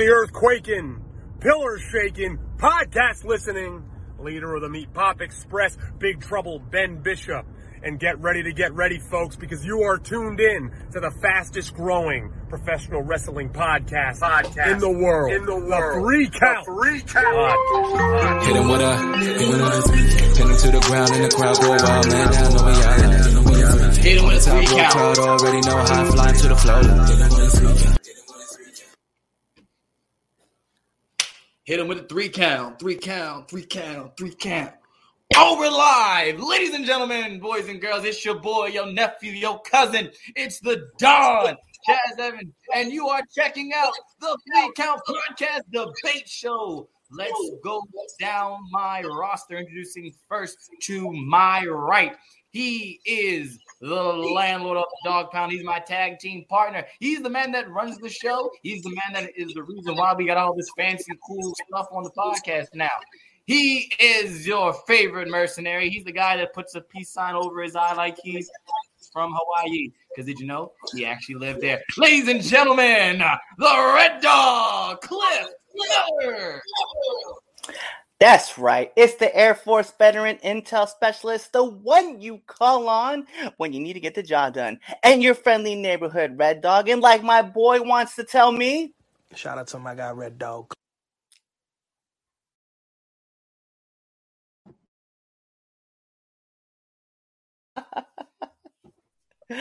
the earth quaking, pillars shaking, podcast listening, leader of the Meat Pop Express, Big Trouble Ben Bishop. And get ready to get ready, folks, because you are tuned in to the fastest growing professional wrestling podcast, Podcast in the world. in the world. three count. The three count. Podcast. Hit him with a, hit him with a, pin him to the ground and the crowd go wild, man. Now know we out like, hit him with a, Hit him with a top three row count. crowd already know how I fly to the floor. Hit him with a three count. Three count, three count, three count, we're live. Ladies and gentlemen, boys and girls, it's your boy, your nephew, your cousin. It's the Don, Chaz Evans, and you are checking out the Three Count Podcast Debate Show. Let's go down my roster. Introducing first to my right. He is the landlord of the Dog Pound. He's my tag team partner. He's the man that runs the show. He's the man that is the reason why we got all this fancy, cool stuff on the podcast now. He is your favorite mercenary. He's the guy that puts a peace sign over his eye like he's from Hawaii. Because did you know he actually lived there? Ladies and gentlemen, the Red Dog, Cliff Miller. That's right. It's the Air Force veteran intel specialist, the one you call on when you need to get the job done. And your friendly neighborhood red dog. And like my boy wants to tell me, Shout out to my guy Red Dog.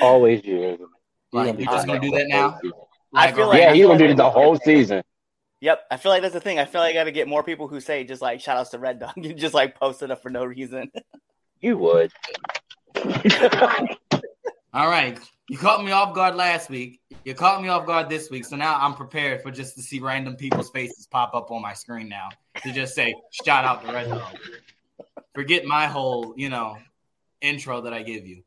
Always you. Like, you're just gonna do that now? I feel like- right. Yeah, he's gonna do it the whole season. Yep, I feel like that's the thing. I feel like I got to get more people who say just like shout outs to Red Dog. You just like post it up for no reason. You would. All right. You caught me off guard last week. You caught me off guard this week. So now I'm prepared for just to see random people's faces pop up on my screen now to just say, shout out to Red Dog. Forget my whole, you know, intro that I give you.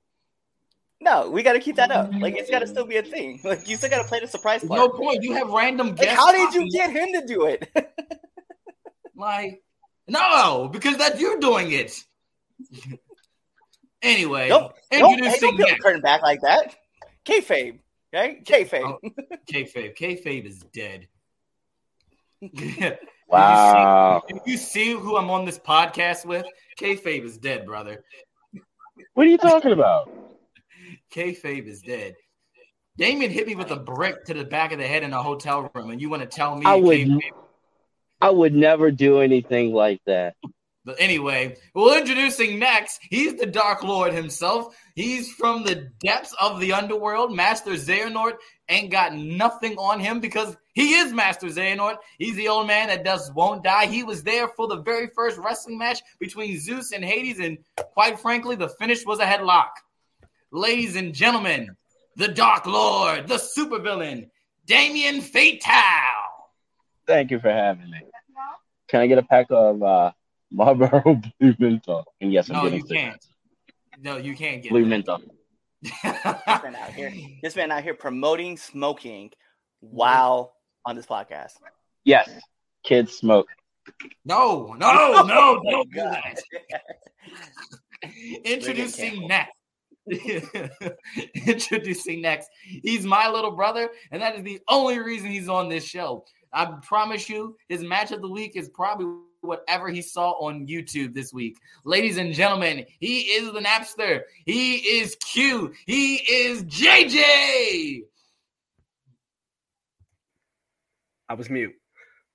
No, we got to keep that up. Like it's got to still be a thing. Like you still got to play the surprise part. no point. You have random like guests. how did you get him to do it? Like, no, because that's you doing it. anyway, don't don't, hey, don't introducing peel the next. curtain back like that. Kayfabe, right? Kayfabe. Oh. Kayfabe. Kayfabe is dead. Wow. If you see who I'm on this podcast with, Kayfabe is dead, brother. What are you talking about? Kayfabe is dead. Damien hit me with a brick to the back of the head in a hotel room, and you want to tell me I would-? I would never do anything like that. But anyway, well, introducing next, he's the Dark Lord himself. He's from the depths of the underworld. Master Xehanort ain't got nothing on him because he is Master Xehanort. He's the old man that just won't die. He was there for the very first wrestling match between Zeus and Hades, and quite frankly, the finish was a headlock. Ladies and gentlemen, the Dark Lord, the supervillain, Damien Fatal. Thank you for having me. Can I get a pack of uh, Marlboro Blue Menthol? And yes, I'm No, getting you sick. can't. No, you can't get Blue that. Menthol. this man out here, this man out here promoting smoking while on this podcast. Yes, kids smoke. No, no, no, my don't do God. that. Introducing Campbell. next. Introducing next. He's my little brother, and that is the only reason he's on this show. I promise you, his match of the week is probably whatever he saw on YouTube this week. Ladies and gentlemen, he is the Napster. He is Q. He is JJ. I was mute.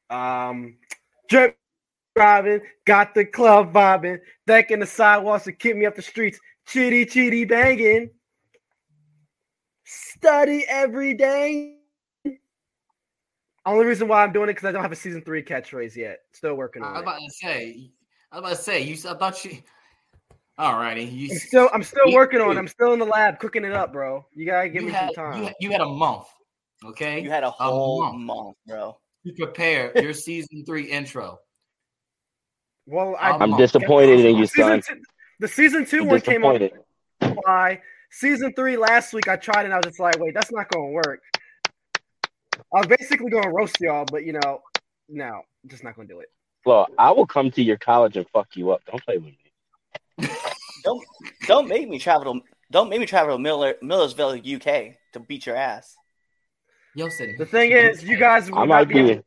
Um, drip driving, got the club vibing, thanking the sidewalks to keep me up the streets, chitty chitty banging. Study every day. Only reason why I'm doing it because I don't have a season three catchphrase yet. Still working on it. I on was it. about to say, I was about to say, you. I thought you. Alrighty, you I'm still, I'm still you- working on. it. I'm still in the lab cooking it up, bro. You gotta give you me had, some time. You, you had a month, okay? You had a whole month. month, bro. to prepare your season three intro. well, I, I'm I'm Oh, disappointed in you, season son. two, the season 2 one came out disappointed. July. Season three last week, I tried and I was just like, wait, that's not going to work. I was basically going to roast y'all, but you know, no, just not going to do it. Flo, I will come to your college and fuck you up. Don't play with me. Don't don't make me travel to don't make me travel to Miller, Millersville, UK to beat your ass. Yo, Sydney. The thing is, you guys I might not be be.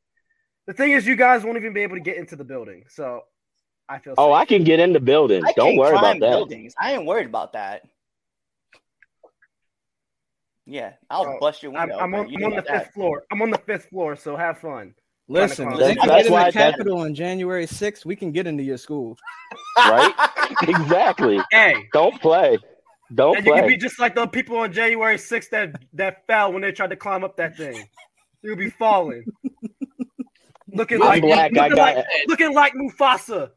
The thing is, you guys won't even be able to get into the building. So I feel. Oh, safe. I can get in the building. I Don't worry about that. buildings. I ain't worried about that. Yeah, I'll Oh, bust your I'm, window. I'm on, you I'm on the about that. fifth floor. I'm on the fifth floor, so have fun. Listen, if they can get in the Capitol on January 6th, we can get into your school. Right? exactly. Hey, Don't play. Don't and you can be just like the people on January 6th that that fell when they tried to climb up that thing. You'll be falling. looking I'm like black. I looking, got like looking like Mufasa.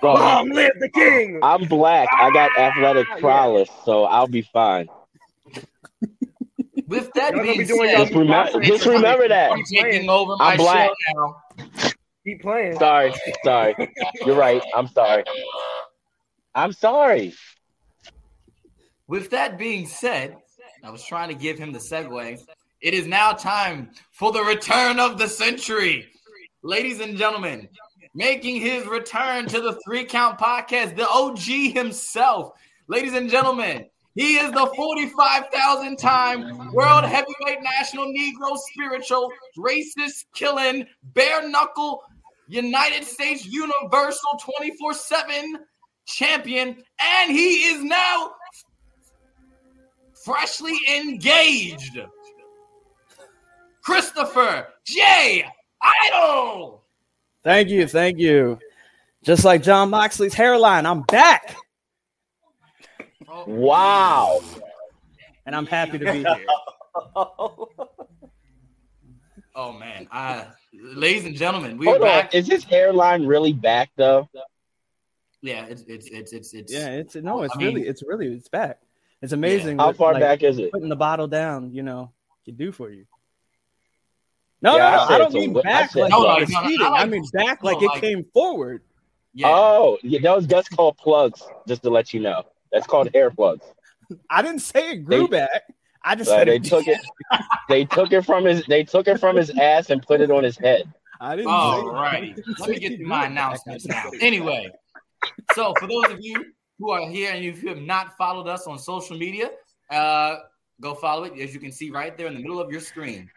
Bro, Long live the king. I'm black. I got ah, athletic prowess, so I'll be fine. With that Y'all being be said, Just remember, just remember that. I'm taking over my I'm black. show now. Keep playing. Sorry, sorry. You're right. I'm sorry. I'm sorry. With that being said, I was trying to give him the segue. It is now time for the return of the century. Ladies and gentlemen, making his return to the three count podcast, the OG himself. Ladies and gentlemen, he is the 45,000 time world heavyweight national Negro spiritual racist killing bare knuckle United States Universal 24 7 champion. And he is now freshly engaged. Christopher J. Idol. Thank you, thank you. Just like Jon Moxley's hairline, I'm back, Wow. and I'm happy to be here. Oh man, I, ladies and gentlemen, we're Hold on. back. Is his hairline really back though? yeah, it's it's it's it's it's Yeah, it's no, it's I mean- really, it's really, it's back. It's amazing. How what, far like, back is it? Putting the bottle down, you know, can do for you. No, Yeah, I no, said I don't it's a mean back said like No, no, no, no, I. I mean back no, like it like- came forward. yeah. Oh, yeah, those that's called plugs. Just to let you know, that's called hair plugs. I didn't say it grew They- back. I just said they it took it. They took it from his. They took it from his ass and put it on his head. I didn't. All say, righty. Let me get through my announcements now. Anyway, so for those of you who are here and if you have not followed us on social media, uh, go follow it. As you can see right there in the middle of your screen.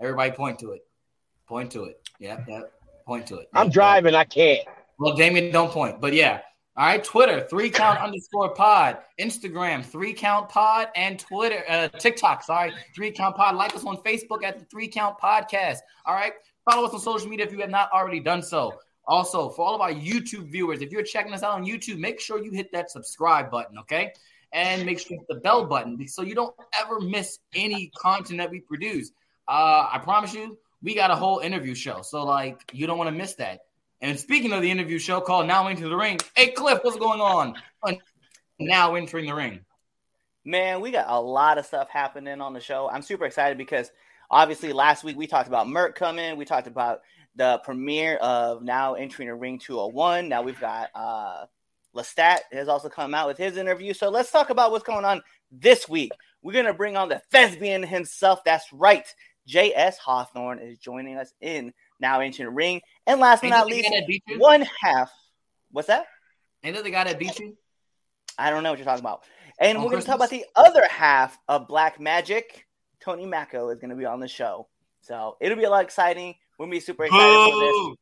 Everybody point to it. Point to it. Yep, yep. Point to it. I'm Yep, driving. I can't. Well, Damien, don't point. But yeah. All right, Twitter, three count underscore pod, Instagram, three count pod, and Twitter, uh, TikTok, sorry, three count pod. Like us on Facebook at the three count podcast. All right, follow us on social media if you have not already done so. Also, for all of our YouTube viewers, if you're checking us out on YouTube, make sure you hit that subscribe button, okay? And make sure you hit the bell button so you don't ever miss any content that we produce. Uh, I promise you, we got a whole interview show. So, like, you don't want to miss that. And speaking of the interview show called Now Into the Ring, hey, Cliff, what's going on? now entering the ring. Man, we got a lot of stuff happening on the show. I'm super excited because obviously last week we talked about Merck coming. We talked about the premiere of now entering a ring 201. Now we've got uh Lestat has also come out with his interview. So let's talk about what's going on this week. We're gonna bring on the thespian himself. That's right. J.S. Hawthorne is joining us in now Ancient ring. And last but not least, one half. What's that? Ain't the guy that beat you? I don't know what you're talking about. And On we're going to talk about the other half of Black Magic. Tony Mako is going to be on the show. So it'll be a lot exciting. We'll be super excited for this.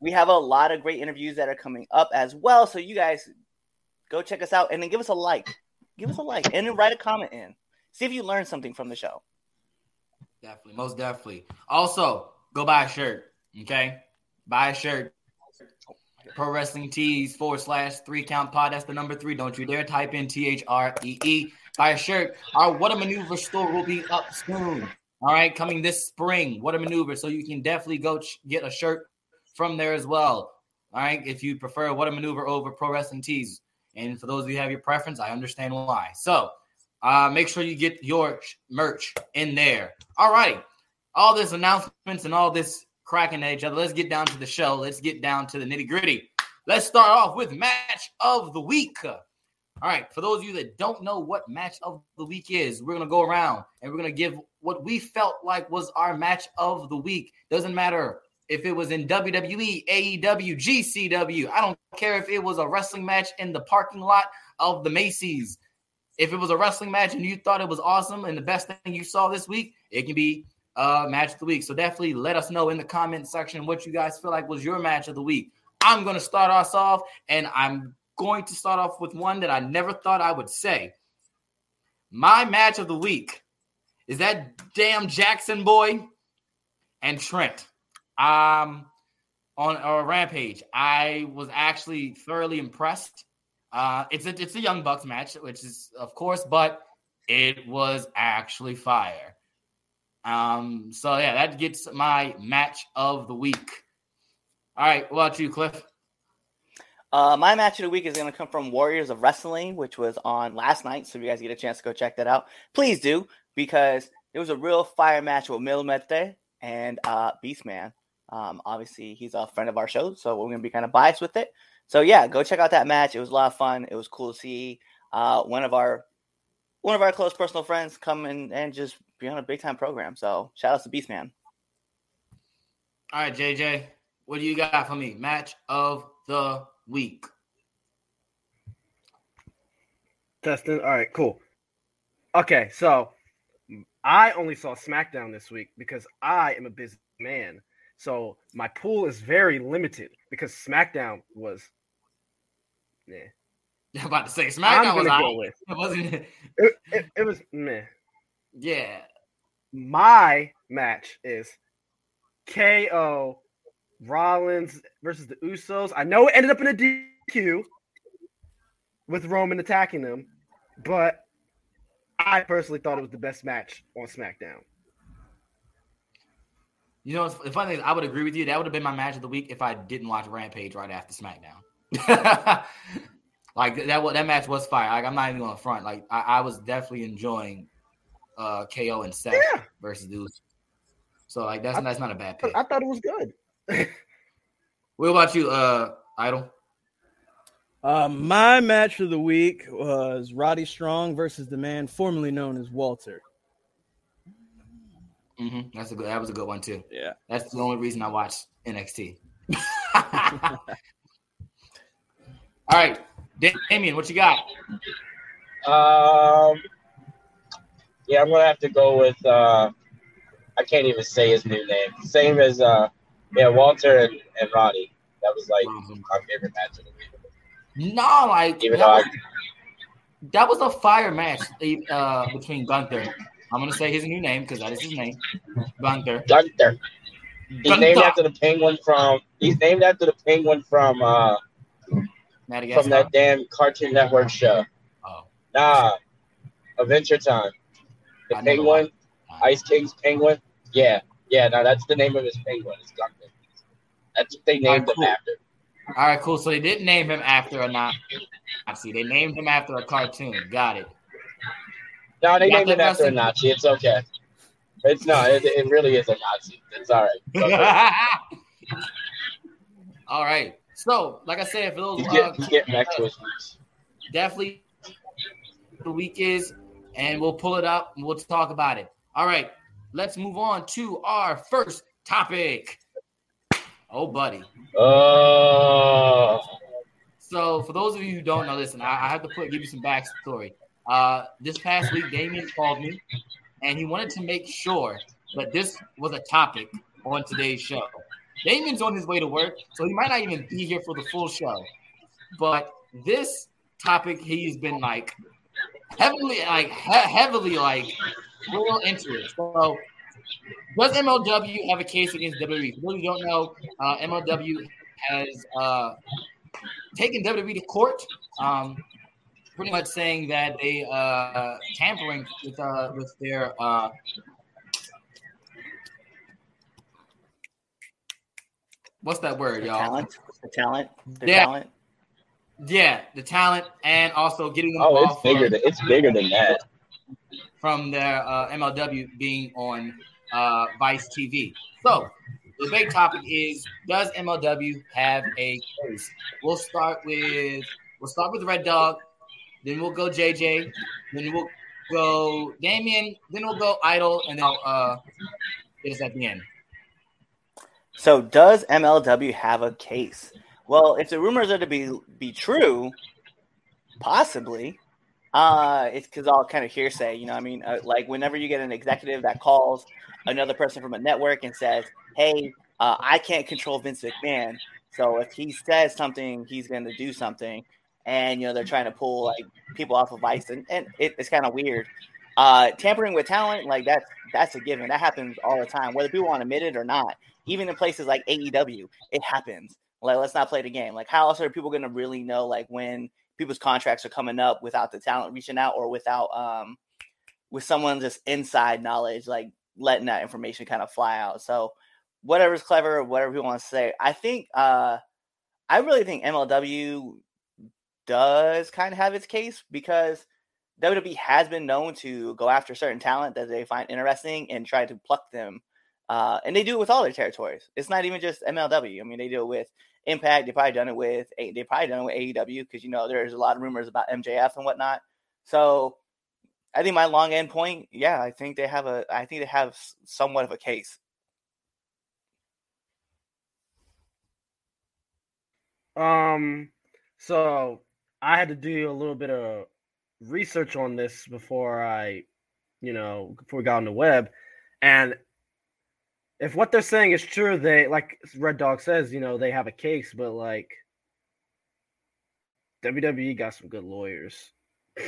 We have a lot of great interviews that are coming up as well. So you guys go check us out and then give us a like. Give us a like and then write a comment in. See if you learned something from the show. Definitely, most definitely. Also, go buy a shirt. Okay, buy a shirt. Pro Wrestling Tees forward slash three count pod. That's the number three. Don't you dare type in T H R E E. Buy a shirt. Our What a Maneuver store will be up soon. All right, coming this spring. What a Maneuver. So you can definitely go ch- get a shirt from there as well. All right, if you prefer What a Maneuver over Pro Wrestling Tees. And for those of you who have your preference, I understand why. So uh, make sure you get your merch in there. All right. All this announcements and all this cracking at each other. Let's get down to the show. Let's get down to the nitty gritty. Let's start off with match of the week. All right. For those of you that don't know what match of the week is, we're to go around and we're to give what we felt like was our match of the week. Doesn't matter if it was in WWE, AEW, GCW. I don't care if it was a wrestling match in the parking lot of the Macy's. If it was a wrestling match and you thought it was awesome and the best thing you saw this week, it can be uh, match of the week. So definitely let us know in the comment section what you guys feel like was your match of the week. I'm going to start us off, and I'm going to start off with one that I never thought I would say. My match of the week is that damn Jackson boy and Trent. Um, on a rampage, I was actually thoroughly impressed. Uh, it's a it's a Young Bucks match, which is of course, but it was actually fire. Um, so yeah, that gets my match of the week. All right, what about you, Cliff? Uh, my match of the week is going to come from Warriors of Wrestling, which was on last night. So if you guys get a chance to go check that out, please do because it was a real fire match with Mil Muertes and uh, Beastman. Um, obviously, he's a friend of our show, so we're going to be kind of biased with it. So yeah, go check out that match. It was a lot of fun. It was cool to see uh, one of our one of our close personal friends come in and just be on a big time program. So shout out to Beastman. All right, JJ, what do you got for me? Match of the week. Testing. All right, cool. Okay, so I only saw SmackDown this week because I am a busy man. So my pool is very limited because SmackDown was. Yeah. I'm about to say SmackDown was out. with It wasn't. it, it, it was meh. Yeah. My match is KO Rollins versus the Usos. I know it ended up in a DQ with Roman attacking them, but I personally thought it was the best match on SmackDown. You know, the funny thing is, I would agree with you. That would have been my match of the week if I didn't watch Rampage right after SmackDown. like that, wa- that match was fire. Like I'm not even going to front. Like I, I was definitely enjoying uh, KO and Seth Yeah. versus Deuce. So like that's that's not a bad pick. I thought it was good. What about you, uh, Idol? Uh, my match of the week was Roddy Strong versus the man formerly known as Walter. hmm That's a good. That was a good one too. Yeah. That's the only reason I watched NXT. All right, Damien, what you got? Um, yeah, I'm gonna have to go with. Uh, I can't even say his new name. Same as uh, yeah, Walter and, and Ronnie. That was like my favorite match of the week. No, like Even that though was, I, that was a fire match uh, between Gunther. I'm gonna say his new name because that is his name, Gunther. Gunther. He's Gunther. named after the penguin from. He's named after the penguin from uh Madagascar. from that damn Cartoon Network show. Oh. Nah, Adventure Time. The I penguin, Ice King's penguin. Yeah, yeah. No, that's the name of his penguin. It's Gunther. That's what they named Alright, cool. him after. All right, cool. So they didn't name him after a Nazi. They named him after a cartoon. Got it. No, they Got named him after a Nazi. It's okay. It's not. It, it really is a Nazi. It's all right. All right. So, like I said, for those He's uh, getting back to roots. definitely the week is, and we'll pull it up and we'll talk about it. All right, let's move on to our first topic. Oh, buddy. Oh, So, for those of you who don't know listen, I, I have to put give you some backstory. Uh, this past week, Damien called me, and he wanted to make sure that this was a topic on today's show. Damien's on his way to work, so he might not even be here for the full show. But this topic, he's been like heavily, like he- heavily, like real into it. So, does MLW have a case against WWE? For those who don't know, uh, MLW has uh, taken WWE to court, um, pretty much saying that they uh, tampering with uh, with their what's that word, The y'all? talent, the talent, the Yeah. talent. Yeah, the talent and also getting them oh, it's bigger. from, Than, it's bigger than that. from their uh, MLW being on uh, Vice TV. So the big topic is: Does MLW have a case? We'll start with we'll start with Red Dog, then we'll go JJ, then we'll go Damien, then we'll go Idol, and then I'll uh, get us at the end. So, does MLW have a case? Well, if the rumors are to be be true, possibly. Uh, it's because all kind of hearsay. You know, I mean, uh, like whenever you get an executive that calls another person from a network and says, "Hey, uh, I can't control Vince McMahon, so if he says something, he's going to do something," and you know they're trying to pull like people off of ice, and, and it, it's kind of weird. Uh, tampering with talent, like that's that's a given. That happens all the time, whether people want to admit it or not. Even in places like AEW, it happens. Like, let's not play the game. Like, how else are people going to really know like when people's contracts are coming up without the talent reaching out or without um with someone just inside knowledge, like letting that information kind of fly out. So whatever's clever, whatever people want to say. I think uh I really think MLW does kind of have its case because WWE has been known to go after certain talent that they find interesting and try to pluck them. Uh, and they do it with all their territories. It's not even just MLW. I mean, they do it with Impact. They probably done it with they probably done it with AEW because you know there's a lot of rumors about MJF and whatnot. So I think my long end point, yeah, I think they have a I think they have somewhat of a case. Um, so I had to do a little bit of research on this before I, you know, before we got on the web, and if what they're saying is true, they like Red Dog says, you know, they have a case, but like WWE got some good lawyers.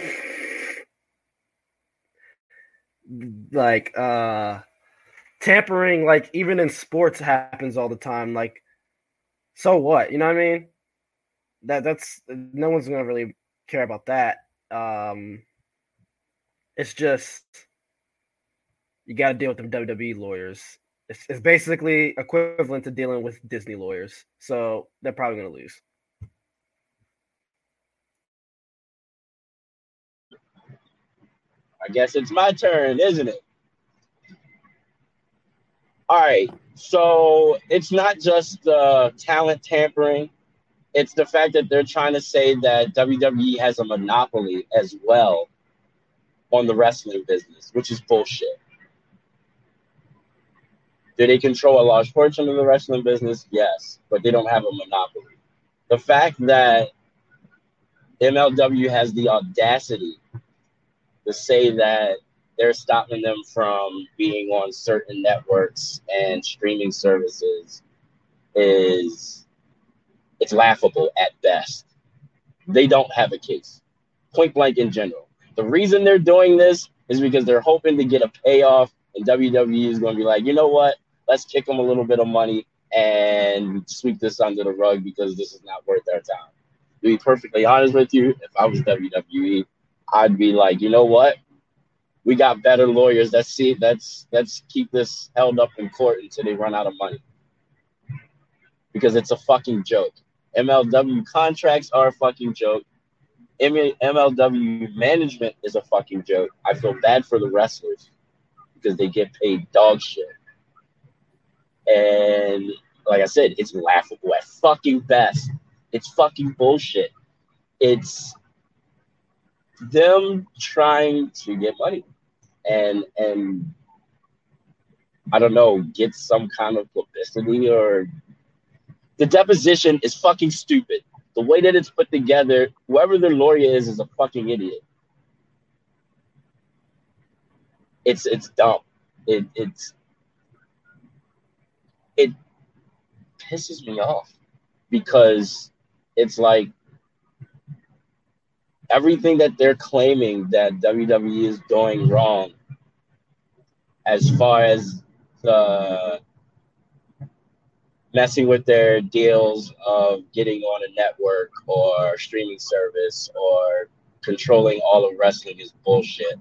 like uh tampering like even in sports happens all the time like so what you know what i mean? That that's no one's gonna really care about that. Um it's just you got to deal with them wwe lawyers it's, it's basically equivalent to dealing with disney lawyers so they're probably gonna lose I guess it's my turn, isn't it? All right. So it's not just the talent tampering, it's the fact that they're trying to say that WWE has a monopoly as well on the wrestling business, which is bullshit. Do they control a large portion of the wrestling business? Yes, but they don't have a monopoly. The fact that MLW has the audacity to say that they're stopping them from being on certain networks and streaming services is it's laughable at best. They don't have a case. Point blank in general. The reason they're doing this is because they're hoping to get a payoff and WWE is going to be like, "You know what? Let's kick them a little bit of money and sweep this under the rug because this is not worth our time." To be perfectly honest with you, if I was WWE, I'd be like, you know what? We got better lawyers. Let's see. Let's let's keep this held up in court until they run out of money. Because it's a fucking joke. MLW contracts are a fucking joke. MLW management is a fucking joke. I feel bad for the wrestlers because they get paid dog shit. And like I said, it's laughable at fucking best. It's fucking bullshit. It's them trying to get money and and I don't know, get some kind of publicity or the deposition is fucking stupid. The way that it's put together, whoever their lawyer is is a fucking idiot. It's it's dumb. It it's it pisses me off because it's like everything that they're claiming that WWE is doing wrong as far as the messing with their deals of getting on a network or streaming service or controlling all of wrestling is bullshit.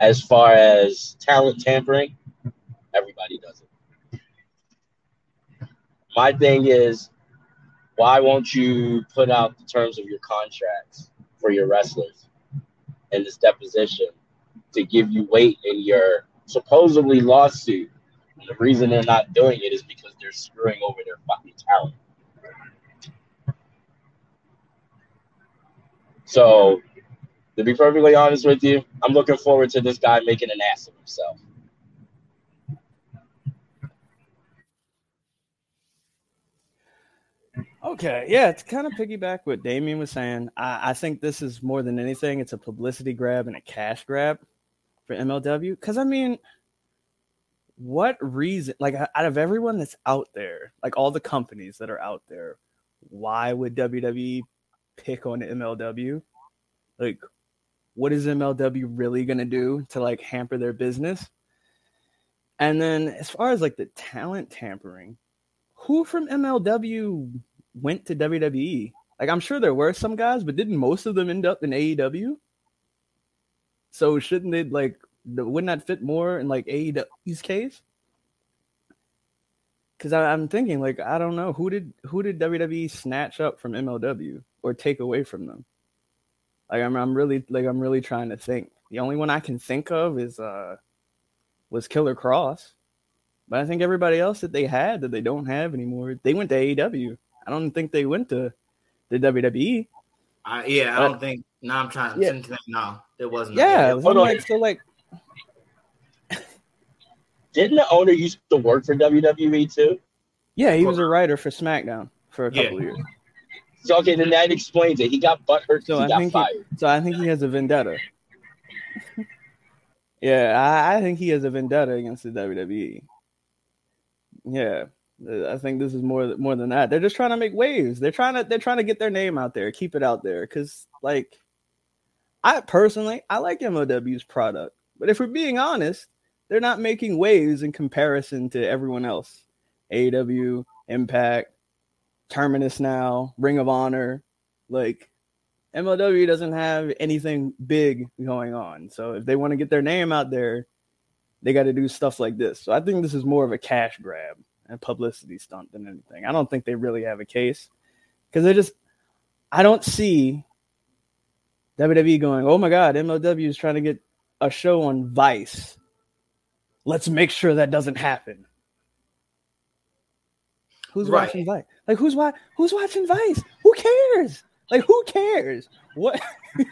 As far as talent tampering, everybody does it. My thing is, why won't you put out the terms of your contracts? for your wrestlers in this deposition to give you weight in your supposedly lawsuit. The reason they're not doing it is because they're screwing over their fucking talent. So, to be perfectly honest with you, I'm looking forward to this guy making an ass of himself. Okay, yeah, to kind of piggyback what Damien was saying, I, I think this is more than anything, it's a publicity grab and a cash grab for MLW. Because I mean, what reason? Like, out of everyone that's out there, like all the companies that are out there, why would WWE pick on MLW? Like, what is MLW really gonna do to like hamper their business? And then as far as like the talent tampering, who from MLW went to WWE? Like I'm sure there were some guys, but didn't most of them end up in AEW? So shouldn't it like wouldn't that fit more in like AEW's case? Because I'm thinking like I don't know who did who did WWE snatch up from MLW or take away from them? Like I'm I'm really like I'm really trying to think. The only one I can think of is uh was Killer Kross. But I think everybody else that they had that they don't have anymore, they went to AEW. I don't think they went to the WWE. Uh, yeah, I Uh, don't think. No, I'm trying yeah. to think. No, it wasn't. Yeah, Hold so like, so like Didn't the owner used to work for WWE too? yeah, he was a writer for SmackDown for a Yeah. couple years. So okay, then that explains it. He got butthurt. So he I got think fired. He, so I think he has a vendetta. yeah, I, I think he has a vendetta against the WWE. Yeah, I think this is more more than that. They're just trying to make waves. They're trying to they're trying to get their name out there, keep it out there. Because like, I personally I like MLW's product, but if we're being honest, they're not making waves in comparison to everyone else. AEW, Impact, Terminus now, Ring of Honor, like MLW doesn't have anything big going on. So if they want to get their name out there, they got to do stuff like this. So I think this is more of a cash grab and publicity stunt than anything. I don't think they really have a case because they just, I don't see WWE going, oh my God, MLW is trying to get a show on Vice. Let's make sure that doesn't happen. Who's Right. watching Vice? Like who's wa- who's watching Vice? Who cares? Like who cares? What?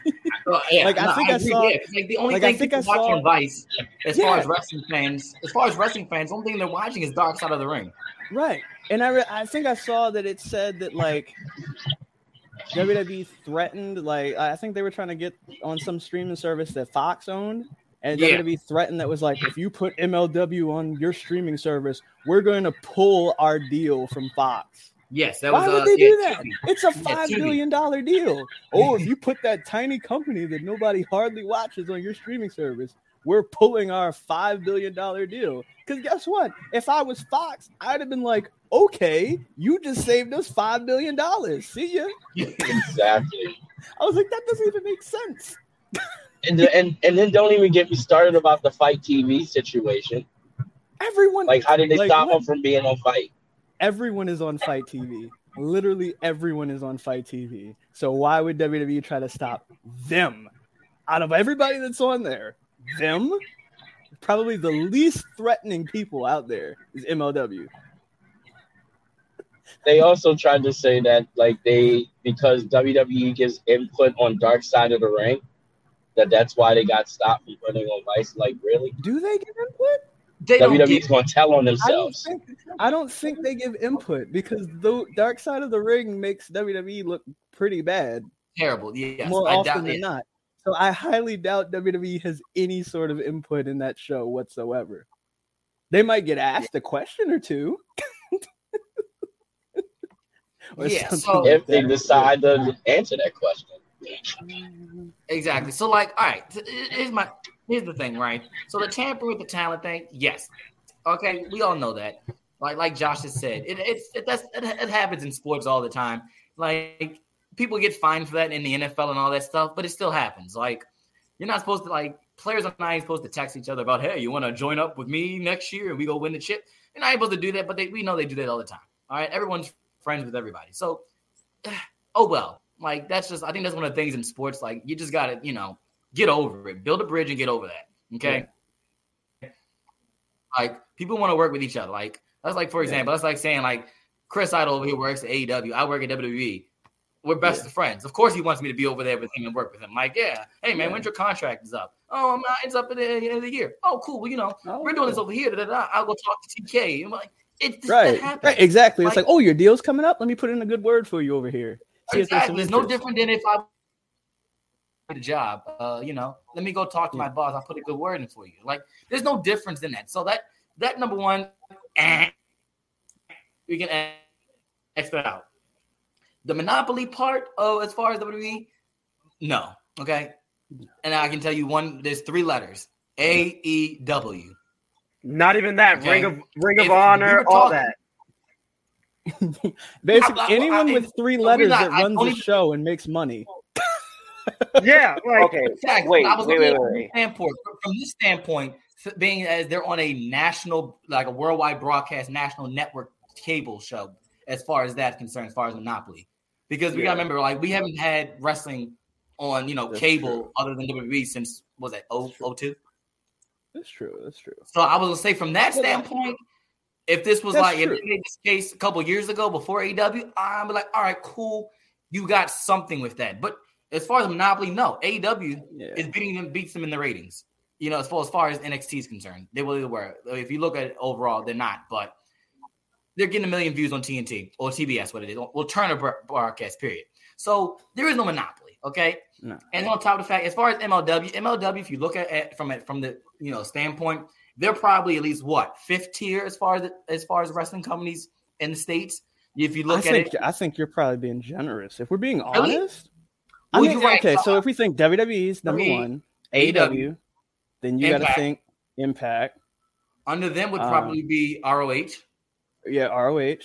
Yeah, Like, I think I agree, saw- yeah, like the only like, I think I saw- on Vice, as Yeah. far as wrestling fans, as far as wrestling fans, the only thing they're watching is Dark Side of the Ring. Right. And I, re- I think I saw that it said that like WWE threatened, like I think they were trying to get on some streaming service that Fox owned, and Yeah. WWE threatened that was like, if you put MLW on your streaming service, we're going to pull our deal from Fox. Yes, that Why was. would uh, they yeah, do that? It's a Yeah, five Tubi. billion dollar deal. Oh, if you put that tiny company that nobody hardly watches on your streaming service, we're pulling our five billion dollar deal. Because guess what? If I was Fox, I'd have been like, okay, you just saved us five billion dollars. See ya. Exactly. I was like, that doesn't even make sense. And, and and then don't even get me started about the FITE TV situation. Everyone, Like, how did they Like, stop what? him from being on FITE? Everyone is on FITE TV. Literally everyone is on FITE TV. So why would WWE try to stop them? Out of everybody that's on there, them probably the least threatening people out there is MLW. They also tried to say that like they because WWE gives input on Dark Side of the Ring, that that's why they got stopped from putting on Vice. Like, really? Do they give input? They don't WWE's going to tell on I don't themselves. think I don't think they give input because the Dark Side of the Ring makes WWE look pretty bad terrible. Yes, more I often doubt than it. not. So I highly doubt WWE has any sort of input in that show whatsoever. They might get asked a question or two. Or Yeah, so- like If they decide to answer that question. Exactly. So, like, all right, th- here's my here's the thing, right? So the tamper with the talent thing, yes, okay, we all know that. Like, like Josh has said, it it's it, it, it happens in sports all the time. Like, people get fined for that in the NFL and all that stuff, but it still happens. Like, you're not supposed to like players are not even supposed to text each other about, hey, you want to join up with me next year and we go win the chip. You're not able to do that, but they, we know they do that all the time. All right, everyone's friends with everybody, so oh well. Like that's just I think that's one of the things in sports. Like you just gotta, you know, get over it. Build a bridge and get over that. Okay. Like people want to work with each other. Like that's like for example, that's like saying like Chris Idol over here works at AEW. I work at WWE. We're best of friends. Of course, he wants me to be over there with him and work with him. Like, yeah, hey man, Yeah. when's your contract is up? Oh, I'm not, it's up at the end of the year. Oh, cool. Well, you know, Oh, we're doing this over here. Da, da, da. I'll go talk to TK. I'm like, It Right, right, exactly. it's Like- like, oh, your deal's coming up. Let me put in a good word for you over here. See Exactly. It's no different than if I the job. Uh, you know, let me go talk to my boss. I'll put a good word in for you. Like, there's no difference in that. So that that number one, eh, we can eh, X that out. The monopoly part, oh, as far as WWE, no. Okay. And I can tell you one, there's three letters. A E W. Not even that. Okay. Ring of Ring If of we Honor, were all that. Basically, I- I- anyone I- with three letters reason that I- I runs a show and makes money. Yeah, like Okay, Exactly. wait, I was wait, wait, from wait. this standpoint. From this standpoint, being as they're on a national, like a worldwide broadcast, national network cable show, as far as that's concerned, as far as Monopoly, because we Yeah. gotta remember, like we haven't had wrestling on you know That's cable true. other than WWE since was that oh oh two. That's true. That's true. So I was gonna say from that standpoint, if this was That's like if they this case a couple years ago before AEW, I'm like, all right, cool, you got something with that. But as far as Monopoly, no, AEW Yeah. is beating them, beats them in the ratings. You know, as far as far as NXT is concerned, they really were. If you look at it overall, they're not, but they're getting a million views on TNT or TBS, what it is, well, Turner bro- broadcast. Period. So there is no monopoly. Okay. No. And on top of the fact, as far as MLW, MLW, if you look at it from it from the you know standpoint, they're probably at least what fifth tier as far as the, as far as wrestling companies in the states. If you I look at think it, I think you're probably being generous. If we're being honest, I mean, right. okay. So if we think WWE's number Three, one, AEW, AEW, then you got to think Impact. under them would Um, probably be ROH. Yeah, ROH.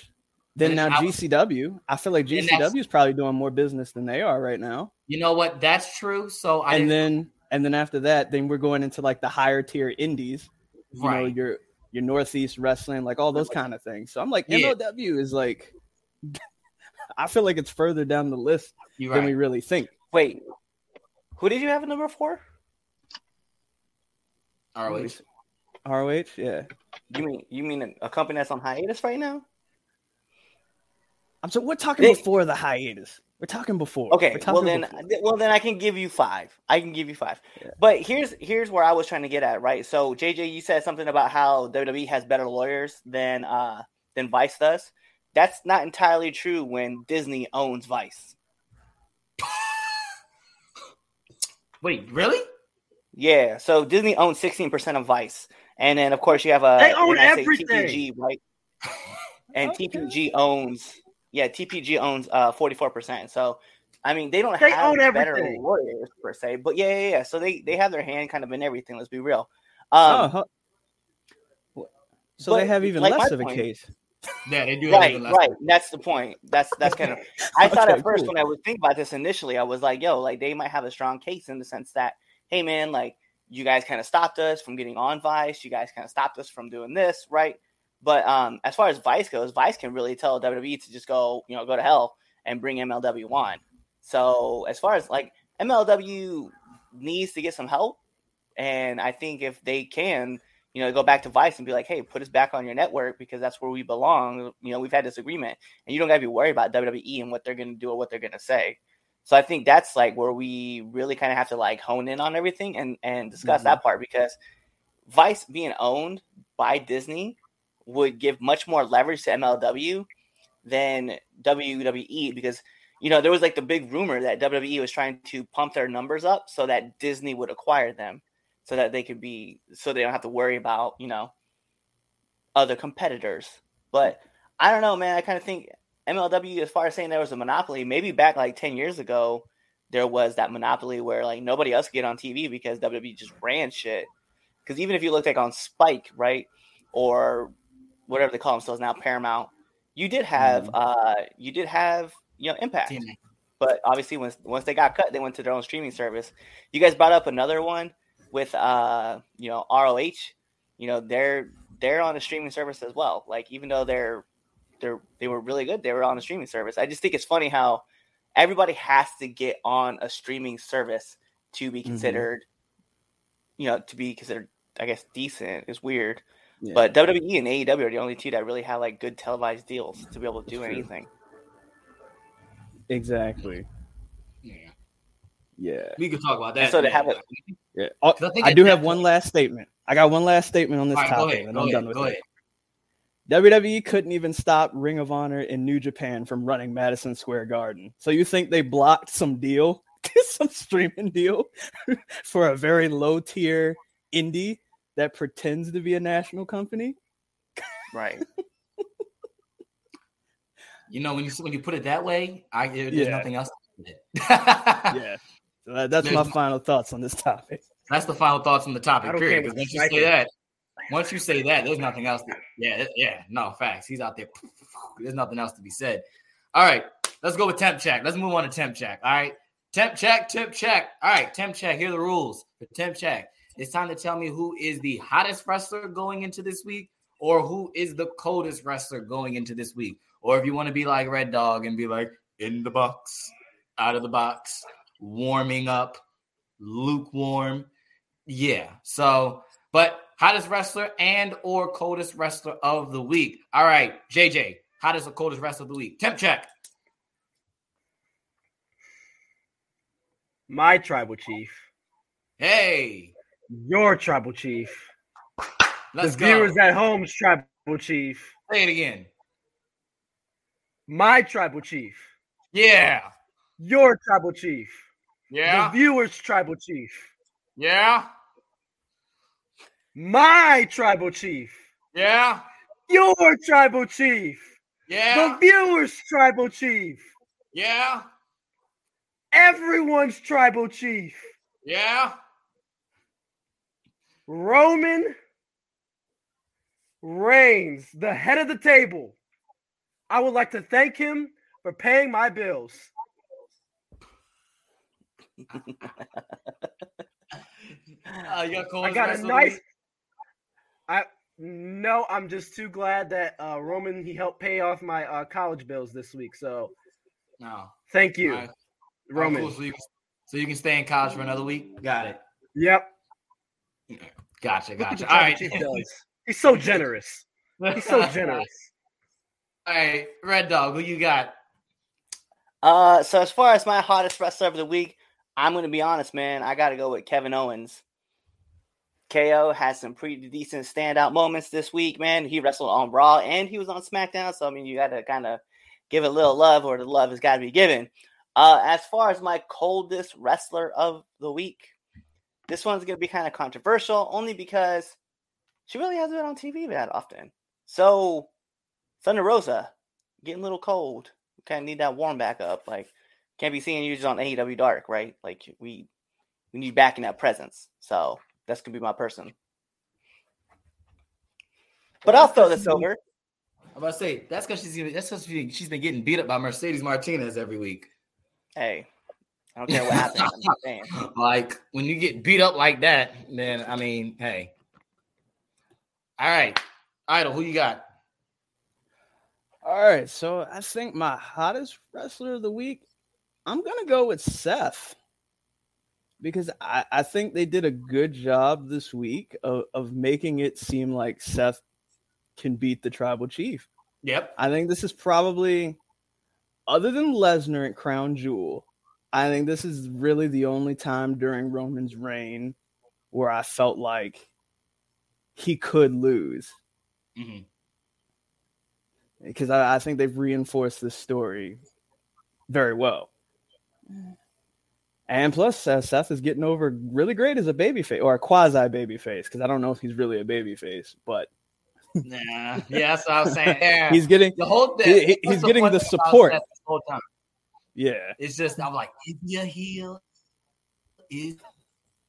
Then now I- GCW. I feel like GCW is probably doing more business than they are right now. You know what? That's true. So I and then and then after that, then we're going into like the higher tier indies. You know, your your Northeast wrestling, like all those kind of things. So I'm like, Yeah. MLW is like, I feel like it's further down the list You're than we really think. Wait, who did you have at number four? ROH. ROH, yeah. You mean you mean a, a company that's on hiatus right now? I'm so we're talking They- before the hiatus. We're talking before. Okay, talking well then, before. well then I can give you five. I can give you five. Yeah. But here's here's where I was trying to get at, right? So JJ, you said something about how WWE has better lawyers than uh than Vice does. That's not entirely true when Disney owns Vice. Wait, really? Yeah, so Disney owns 16% of Vice. And then of course you have a They own when I say everything. TPG, right? And Okay. TPG owns yeah, TPG owns uh 44%. So I mean, they don't They have own better everything. lawyers per se, but yeah, yeah, yeah. So they they have their hand kind of in everything. Let's be real. Oh, Um, huh. so they have even like less of a point- case. Yeah, they do. have right, even less. right. That's the point. That's that's kind of. I thought Okay, at first cool. when I was thinking about this initially, I was like, "Yo, like they might have a strong case in the sense that, hey, man, like you guys kind of stopped us from getting on Vice. You guys kind of stopped us from doing this, right?" But um, as far as Vice goes, Vice can really tell WWE to just go, you know, go to hell and bring MLW on. So as far as like MLW needs to get some help, and I think if they can, you know, go back to Vice and be like, hey, put us back on your network because that's where we belong. You know, we've had this agreement, and you don't got to be worried about WWE and what they're going to do or what they're going to say. So I think that's like where we really kind of have to like hone in on everything and and discuss Mhm. that part because Vice being owned by Disney would give much more leverage to MLW than WWE because you know there was like the big rumor that WWE was trying to pump their numbers up so that Disney would acquire them so that they could be so they don't have to worry about you know other competitors. But i don't know man. I kind of think mlw as far as saying there was a monopoly maybe back like 10 years ago there was that monopoly where like nobody else could get on tv because wwe just ran shit. Because even if you looked like on spike right or whatever they call themselves now paramount you did have uh you did have you know impact. TNA. but obviously once once they got cut they went to their own streaming service. You guys brought up another one with uh you know roh you know they're they're on a streaming service as well like even though they're they're they were really good they were on a streaming service i just think it's funny how everybody has to get on a streaming service to be Mhm. considered you know to be considered i guess decent it's weird Yeah. but wwe and aew are the only two that really have like good televised deals to be able to do That's true. anything Exactly. Yeah. Yeah. We can talk about that. And so to have it- Yeah. Oh, 'Cause I think I do have one last statement. I got one last statement on this All right, go topic, ahead. and Go I'm ahead. done with Go it. ahead. WWE couldn't even stop Ring of Honor and New Japan from running Madison Square Garden. So you think they blocked some deal, some streaming deal for a very low tier indie that pretends to be a national company? Right. You know, when you when you put it that way, I there's Yeah. nothing else. yeah. So that- that's my There's- final thoughts on this topic. That's the final thoughts on the topic. Period. Because once you say that, once you say that, there's nothing else. To, yeah, yeah, no facts. He's out there. There's nothing else to be said. All right, let's go with temp check. Let's move on to temp check. All right, temp check, temp check. All right, temp check. Here are the rules for temp check. It's time to tell me who is the hottest wrestler going into this week, or who is the coldest wrestler going into this week. Or if you want to be like Red Dog and be like in the box, out of the box, warming up, lukewarm. Yeah. So, but hottest wrestler and or coldest wrestler of the week. All right, JJ, hottest or coldest wrestler of the week. Temp check. My tribal chief, Hey, your tribal chief, let's the go. viewers at home's tribal chief, Say it again. my tribal chief, Yeah. your tribal chief, Yeah. the viewers' tribal chief, Yeah. my tribal chief, Yeah. your tribal chief, Yeah. the viewers' tribal chief, Yeah. everyone's tribal chief, Yeah. Roman Reigns, the head of the table. I would like to thank him for paying my bills. Uh, you got I got a wrestler of the nice. I no, I'm just too glad that uh, Roman he helped pay off my uh, college bills this week. So No. thank you, All right. Roman. Oh, cool. So you, so you can stay in college for another week. Got it. Yep. Gotcha. Gotcha. the All tribal right. chief does. He's so generous. He's so generous. All right, Red Dog, who you got? Uh, so as far as my hottest wrestler of the week, I'm gonna be honest, man. I gotta go with Kevin Owens. KO has some pretty decent standout moments this week, man. He wrestled on Raw and he was on SmackDown, so I mean, you gotta kind of give a little love, or the love has got to be given. Uh, as far as my coldest wrestler of the week, this one's gonna be kind of controversial, only because she really hasn't been on TV that often. So, Thunder Rosa getting a little cold kind of need that warm back up. Like, can't be seeing you just on AEW Dark, right? Like, we we need back in that presence. So that's gonna be my person. But I'll throw this over. I'm about to say that's because she's gonna, that's because she, she's been getting beat up by Mercedes Martinez every week. Hey, I don't care what happens. I'm saying. Like when you get beat up like that, then I mean, hey. All right, Idol, who you got? All right, so I think my hottest wrestler of the week, I'm gonna go with Seth because I, I think they did a good job this week of, of making it seem like Seth can beat the tribal chief. Yep. I think this is probably, other than Lesnar at Crown Jewel, I think this is really the only time during Roman's reign where I felt like he could lose Mhm. because I, I think they've reinforced this story very well. And plus, uh, Seth is getting over really great as a baby face or a quasi baby face because I don't know if he's really a baby face, but Nah, yeah, that's what I was saying. Yeah. he's getting the whole thing. he- that's he's getting the support. Seth this whole time. yeah. It's just I'm like, is he a heel? Is,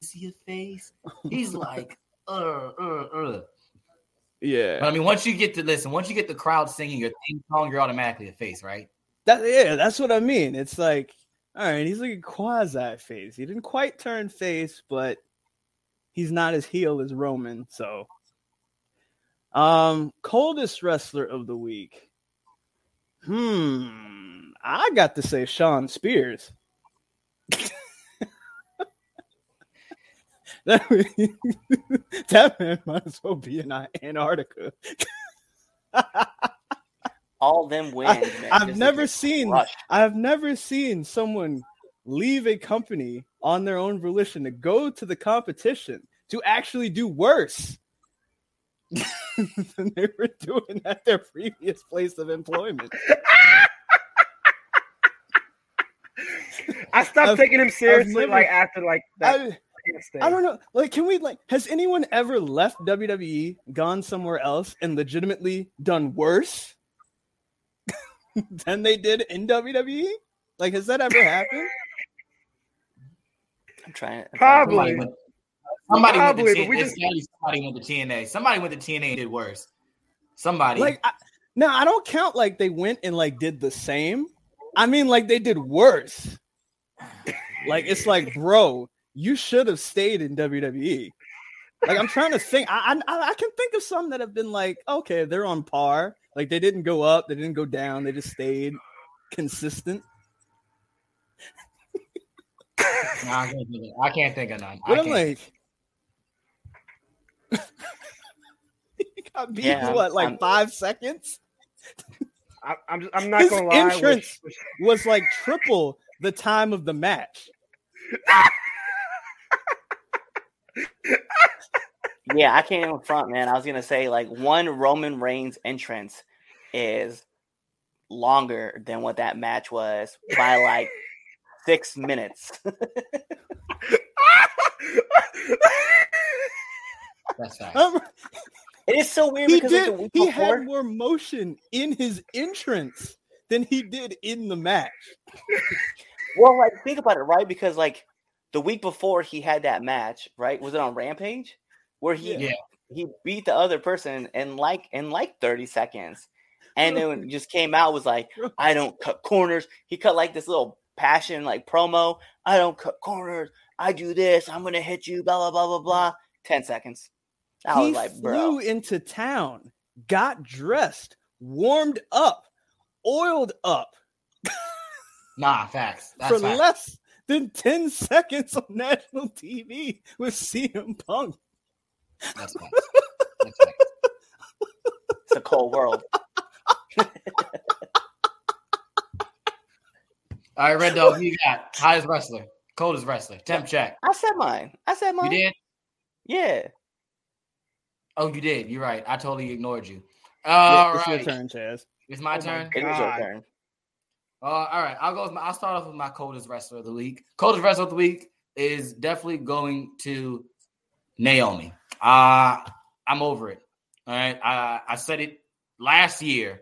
is he a face? He's like, uh, uh, uh. Yeah, But I mean, once you get to listen, once you get the crowd singing your theme song, you're automatically a face, right? that yeah, that's what I mean. It's like, all right, he's like a quasi face. He didn't quite turn face, but he's not as heel as Roman. So, um, coldest wrestler of the week. Hmm, I got to say Shawn Spears. that, that man might as well be in Antarctica. All them wins. man, I've never seen rush. I've never seen someone leave a company on their own volition to go to the competition to actually do worse. than they were doing at their previous place of employment. I stopped I've- taking him seriously never- like after like that. I, I don't know. Like, can we like? Has anyone ever left WWE, gone somewhere else, and legitimately done worse than they did in WWE? Like, has that ever happened? I'm trying. I'm trying to- Probably. Somebody went, somebody went to we TNA. just- Somebody went to TNA. Somebody went to TNA and did worse. Somebody. Like, I, no, I don't count like they went and like did the same. I mean, like they did worse. Like, it's like, bro, you should have stayed in WWE. Like, I'm trying to think. I, I I can think of some that have been like, okay, they're on par. Like, they didn't go up, they didn't go down, they just stayed consistent. No, I, can't think of, I can't think of none. I But I'm can't. like, he got beat Yeah, in what, like I'm- five seconds? I, I'm I'm not His gonna lie. entrance- which- Was like triple the time of the match. Yeah, I can't even front, man. I was gonna say like one Roman Reigns entrance is longer than what that match was by like six minutes. That's fact. Um, It is so weird he because like, the week He before, had more motion in his entrance than he did in the match. well, like think about it, right? Because like the week before he had that match, right? Was it on Rampage where he Yeah. he beat the other person in like in like thirty seconds, and then just came out was like I don't cut corners. He cut like this little passion like promo. I don't cut corners. I do this. I'm gonna hit you. Blah blah blah blah blah. Ten seconds. I he was like, flew bro. into town, got dressed, warmed up, oiled up Nah, facts. That's for facts. less than 10 seconds on national TV with CM Punk. That's facts. That's facts. It's a cold world. All right, Red Dog, who you got? Hottest wrestler, coldest wrestler, temp check. I said mine. I said mine. You mine. did? Yeah. Oh, you did. You're right. I totally ignored you. Yeah, All it's right, your turn, Chaz. it's my Oh turn. It was your turn. Uh, all right, I'll go. With my, I'll start off with my coldest wrestler of the week. Coldest wrestler of the week is definitely going to Naomi. Uh I'm over it. All right, I I said it last year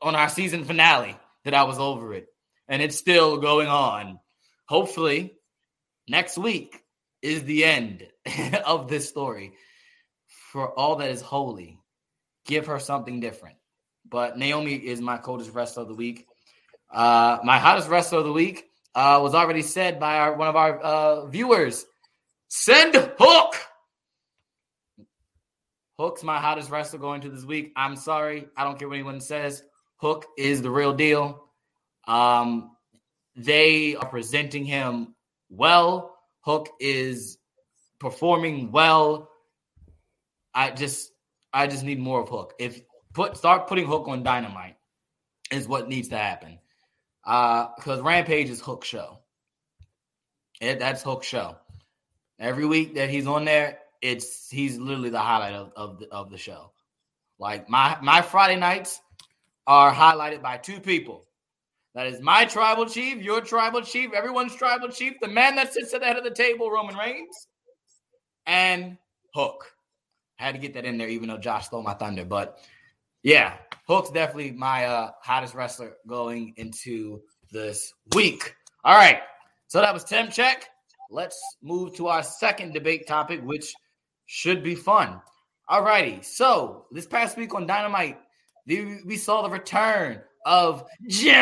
on our season finale that I was over it, and it's still going on. Hopefully, next week is the end of this story. For all that is holy, give her something different. But Naomi is my coldest wrestler of the week. Uh, my hottest wrestler of the week uh, was already said by our, one of our uh, viewers. Send Hook. Hook's my hottest wrestler going to this week. I'm sorry. I don't care what anyone says. Hook is the real deal. Um, they are presenting him well. Hook is performing well. I just I just need more of Hook. If put start putting Hook on Dynamite is what needs to happen. Uh because Rampage is Hook show. It, that's Hook show. Every week that he's on there, it's he's literally the highlight of, of the of the show. Like my my Friday nights are highlighted by two people. That is my tribal chief, your tribal chief, everyone's tribal chief, the man that sits at the head of the table, Roman Reigns, and Hook. I had to get that in there, even though Josh stole my thunder. But yeah, Hook's definitely my uh, hottest wrestler going into this week. All right. So that was Temp Check. Let's move to our second debate topic, which should be fun. All righty. So this past week on Dynamite, we saw the return of Jon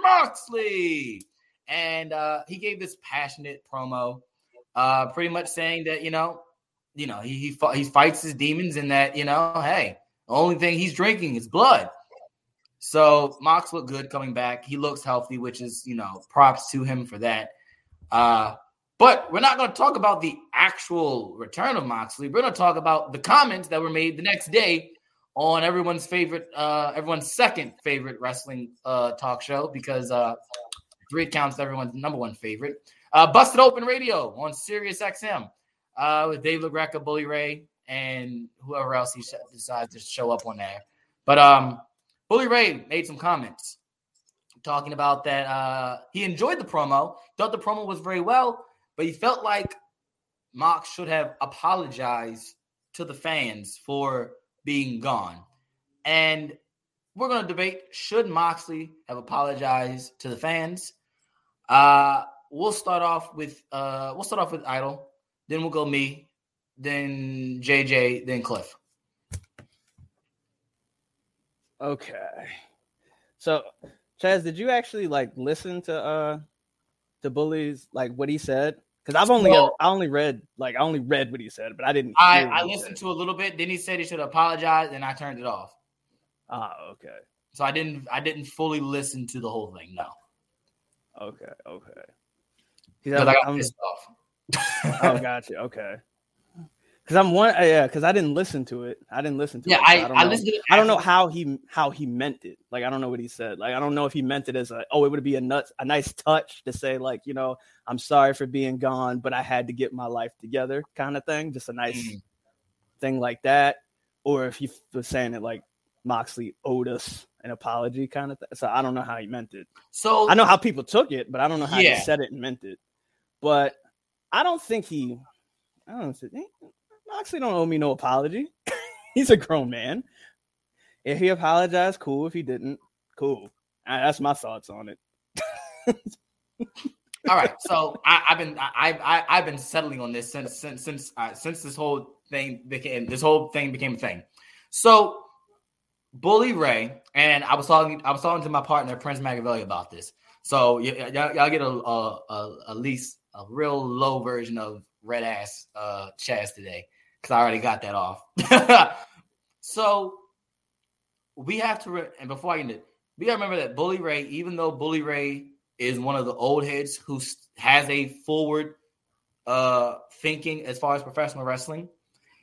Moxley. And uh, he gave this passionate promo uh, pretty much saying that you know, you know, he he, he fights his demons, and that you know, hey, the only thing he's drinking is blood. So Mox looked good coming back. He looks healthy, which is you know, props to him for that. Uh, but we're not going to talk about the actual return of Moxley. We're going to talk about the comments that were made the next day on everyone's favorite, uh, everyone's second favorite wrestling uh, talk show because uh, three counts everyone's number one favorite. Uh, Busted Open Radio on Sirius XM. uh, with Dave LaGreca, Bully Ray, and whoever else he sh- decides to show up on there. But um, Bully Ray made some comments talking about that uh, he enjoyed the promo, thought the promo was very well, but he felt like Mox should have apologized to the fans for being gone. And we're going to debate should Moxley have apologized to the fans? Uh, we'll start off with uh, we'll start off with Idol, then we'll go me, then JJ, then Cliff. Okay. So, Chaz, did you actually like listen to uh to Bully's like what he said? Because I've only Well- I only read like I only read what he said, but I didn't. I, I listened to a little bit. Then he said he should apologize, and I turned it off. Ah, okay, So I didn't I didn't fully listen to the whole thing. No, okay, okay. Because I got I'm, pissed off. oh, gotcha. Okay. Because I'm one, uh, yeah. Because I didn't listen to it. I didn't listen to yeah, it. so I, don't I, know. listened to it. I don't know how he how he meant it. Like I don't know what he said. Like I don't know if he meant it as a oh it would be a nuts a nice touch to say like you know I'm sorry for being gone, but I had to get my life together kind of thing. Just a nice Mhm. thing like that, or if he was saying it like Moxley owed us an apology kind of thing. So I don't know how he meant it. So I know how people took it, but I don't know how Yeah. he said it and meant it. But I don't think he. I don't think Moxley don't owe me no apology. He's a grown man. If he apologized, cool. If he didn't, cool. Uh, That's my thoughts on it. All right, so I, I've been I, I I've been settling on this since since since uh, since this whole thing became this whole thing became a thing. So, Bully Ray and I was talking I was talking to my partner Prince Machiavelli about this. So y- y- y'all, y'all get a, a, least a real low version of red ass uh Chaz today because I already got that off. so we have to re- and before I end it, we gotta remember that Bully Ray, even though Bully Ray is one of the old heads who has a forward uh thinking as far as professional wrestling.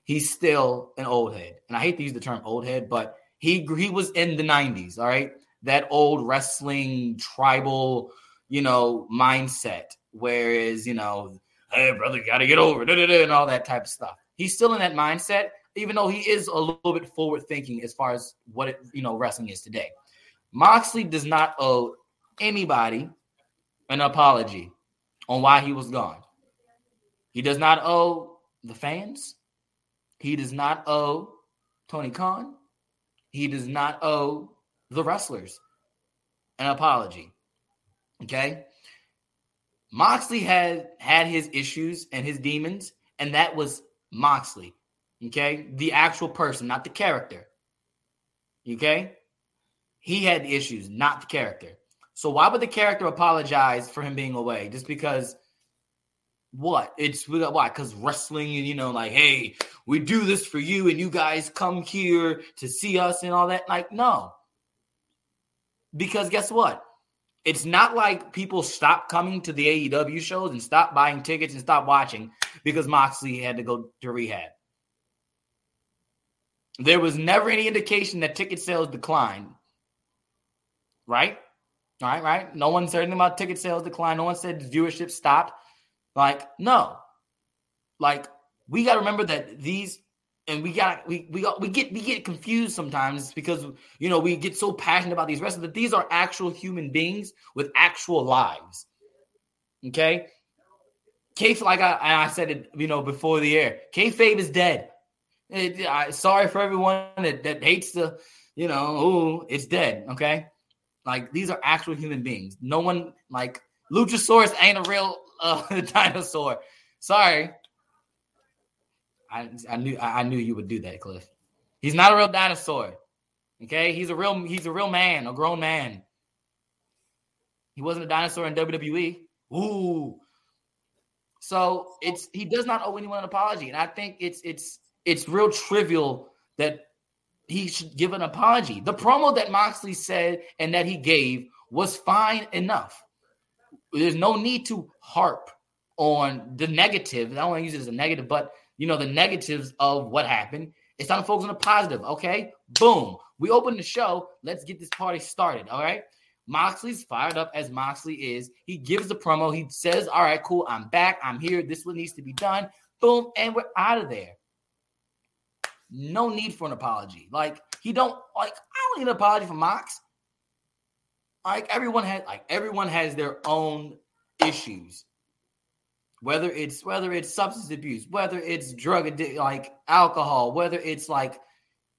He's still an old head, and I hate to use the term old head, but he he was in the '90s. All right, that old wrestling tribal, you know, mindset. Whereas you know, hey brother, you got to get over da, and all that type of stuff. He's still in that mindset, even though he is a little bit forward thinking as far as what it, you know wrestling is today. Moxley does not owe anybody an apology on why he was gone. He does not owe the fans. He does not owe Tony Khan. He does not owe the wrestlers an apology. Okay? Moxley had had his issues and his demons, and that was Moxley. Okay? The actual person, not the character. Okay? He had issues, not the character. So why would the character apologize for him being away? Just because what? It's why? Because wrestling you know, like, hey, we do this for you, and you guys come here to see us and all that. Like, no. Because guess what? It's not like people stop coming to the AEW shows and stop buying tickets and stop watching because Moxley had to go to rehab. There was never any indication that ticket sales declined. Right? All right, right. No one said anything about ticket sales decline. No one said viewership stopped. Like, no. Like, we gotta remember that these and we got we we we get we get confused sometimes because you know we get so passionate about these wrestlers that these are actual human beings with actual lives. Okay, Kayfabe, like I, I said it, you know, before the air, kayfabe is dead. It, I, sorry for everyone that, that hates the, you know, ooh, it's dead. Okay, like these are actual human beings. No one like Luchasaurus ain't a real uh, dinosaur. Sorry. I, I knew I knew you would do that, Cliff. He's not a real dinosaur. Okay, he's a real he's a real man, a grown man. He wasn't a dinosaur in WWE. Ooh. So it's he does not owe anyone an apology, and I think it's it's it's real trivial that he should give an apology. The promo that Moxley said and that he gave was fine enough. There's no need to harp on the negative. I don't want to use it as a negative, but you know, the negatives of what happened. It's time to focus on the positive. Okay. Boom. We open the show. Let's get this party started. All right. Moxley's fired up as Moxley is. He gives the promo. He says, All right, cool. I'm back. I'm here. This one needs to be done. boom, and we're out of there. No need for an apology. Like he don't like. I don't need an apology from Mox. Like everyone has, like everyone has their own issues. Whether it's whether it's substance abuse, whether it's drug addiction, like alcohol, whether it's like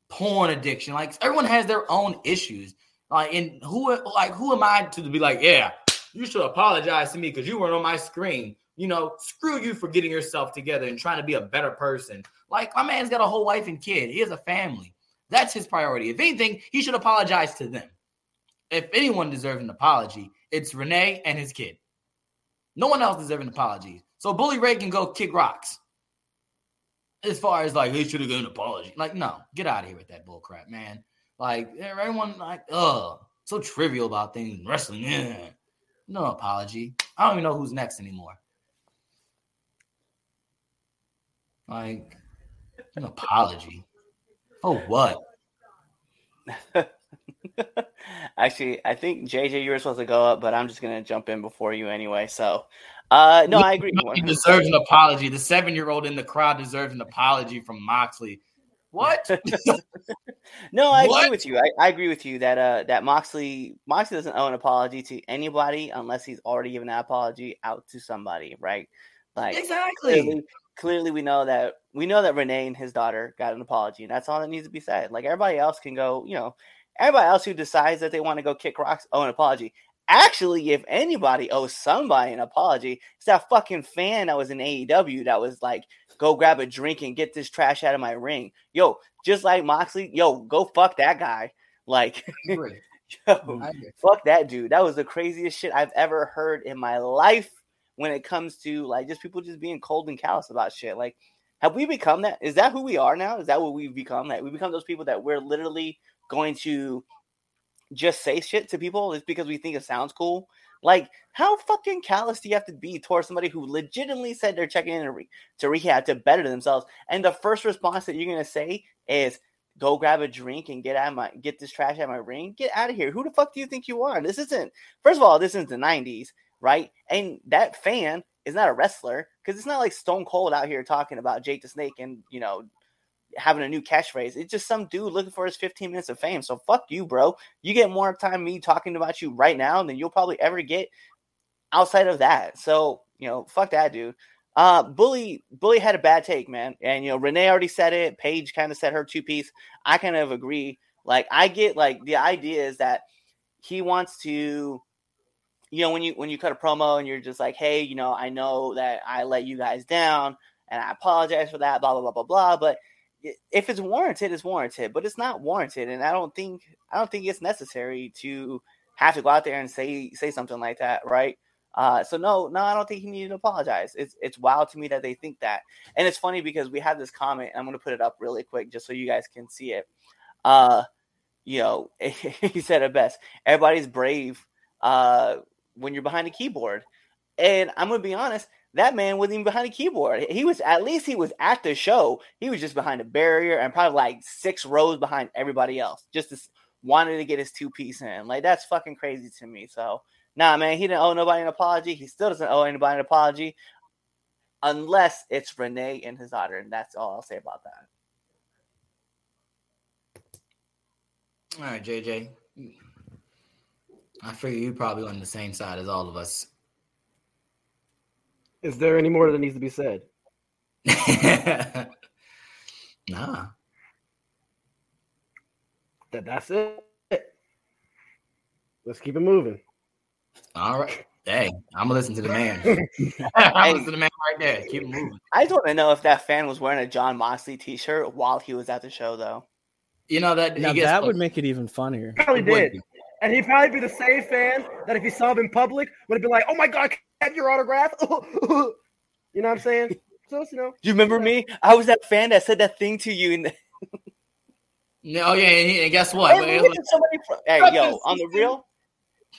porn addiction, like everyone has their own issues. Like, and who like who am I to be like, yeah, you should apologize to me because you weren't on my screen. You know, screw you for getting yourself together and trying to be a better person. Like, my man's got a whole wife and kid. He has a family. That's his priority. If anything, he should apologize to them. If anyone deserves an apology, it's Renee and his kid. No one else deserves an apology. So Bully Ray can go kick rocks. As far as like he should have given an apology. Like, no, get out of here with that bull crap, man. Like everyone, like, oh, so trivial about things wrestling. Yeah. No apology. I don't even know who's next anymore. Like, an apology. Oh, what? Actually, I think JJ, you were supposed to go up, but I'm just gonna jump in before you anyway. So, uh, no, I agree. He deserves an apology. The seven year old in the crowd deserves an apology from Moxley. What? no, I What? agree with you. I, I agree with you that uh that Moxley Moxley doesn't owe an apology to anybody unless he's already given that apology out to somebody, right? Like exactly. clearly, clearly we know that we know that Renee and his daughter got an apology, and that's all that needs to be said. Like everybody else can go, you know, everybody else who decides that they want to go kick rocks owe an apology. Actually, if anybody owes somebody an apology, it's that fucking fan that was in AEW that was like, go grab a drink and get this trash out of my ring. Yo, just like Moxley, yo, go fuck that guy. Like, yo, fuck that dude. That was the craziest shit I've ever heard in my life when it comes to like just people just being cold and callous about shit. Like, have we become that? Is that who we are now? Is that what we've become? That we become those people that we're literally going to just say shit to people just because we think it sounds cool? Like, how fucking callous do you have to be towards somebody who legitimately said they're checking in to, re- to rehab to better themselves? And the first response that you're gonna say is, "Go grab a drink and get out my get this trash out of my ring. Get out of here. Who the fuck do you think you are? This isn't. First of all, this isn't the '90s, right? And that fan is not a wrestler because it's not like Stone Cold out here talking about Jake the Snake and you know having a new catchphrase. It's just some dude looking for his 15 minutes of fame. So fuck you, bro. You get more time me talking about you right now than you'll probably ever get outside of that. So, you know, fuck that dude. Uh Bully Bully had a bad take, man. And you know, Renee already said it. Paige kind of said her two piece. I kind of agree. Like I get like the idea is that he wants to you know when you when you cut a promo and you're just like hey you know i know that i let you guys down and i apologize for that blah blah blah blah blah but if it's warranted it's warranted but it's not warranted and i don't think i don't think it's necessary to have to go out there and say say something like that right uh, so no, no, I don't think he needed to apologize. It's it's wild to me that they think that, and it's funny because we have this comment. I'm going to put it up really quick just so you guys can see it. Uh, you know, he said it best. Everybody's brave uh, when you're behind a keyboard, and I'm going to be honest. That man wasn't even behind a keyboard. He was at least he was at the show. He was just behind a barrier and probably like six rows behind everybody else. Just to, wanted to get his two piece in. Like that's fucking crazy to me. So nah, man, he didn't owe nobody an apology. He still doesn't owe anybody an apology, unless it's Renee and his daughter, and that's all I'll say about that. All right, JJ. I figure you're probably on the same side as all of us. Is there any more that needs to be said? nah. That that's it. Let's keep it moving. All right. Hey, I'm gonna listen to the man. I'm gonna listen to the man right there. Keep it moving. I just want to know if that fan was wearing a Jon Moxley T-shirt while he was at the show, though. You know that Now he gets that would make it even funnier. Probably It did. And he'd probably be the same fan that if he saw him in public would have been like, "Oh my god, can I have your autograph?" you know what I'm saying? So you know, Do you remember me? I was that fan that said that thing to you. And No, oh yeah, and, and guess what? Hey, leave it to somebody from, hey, yo, on the real,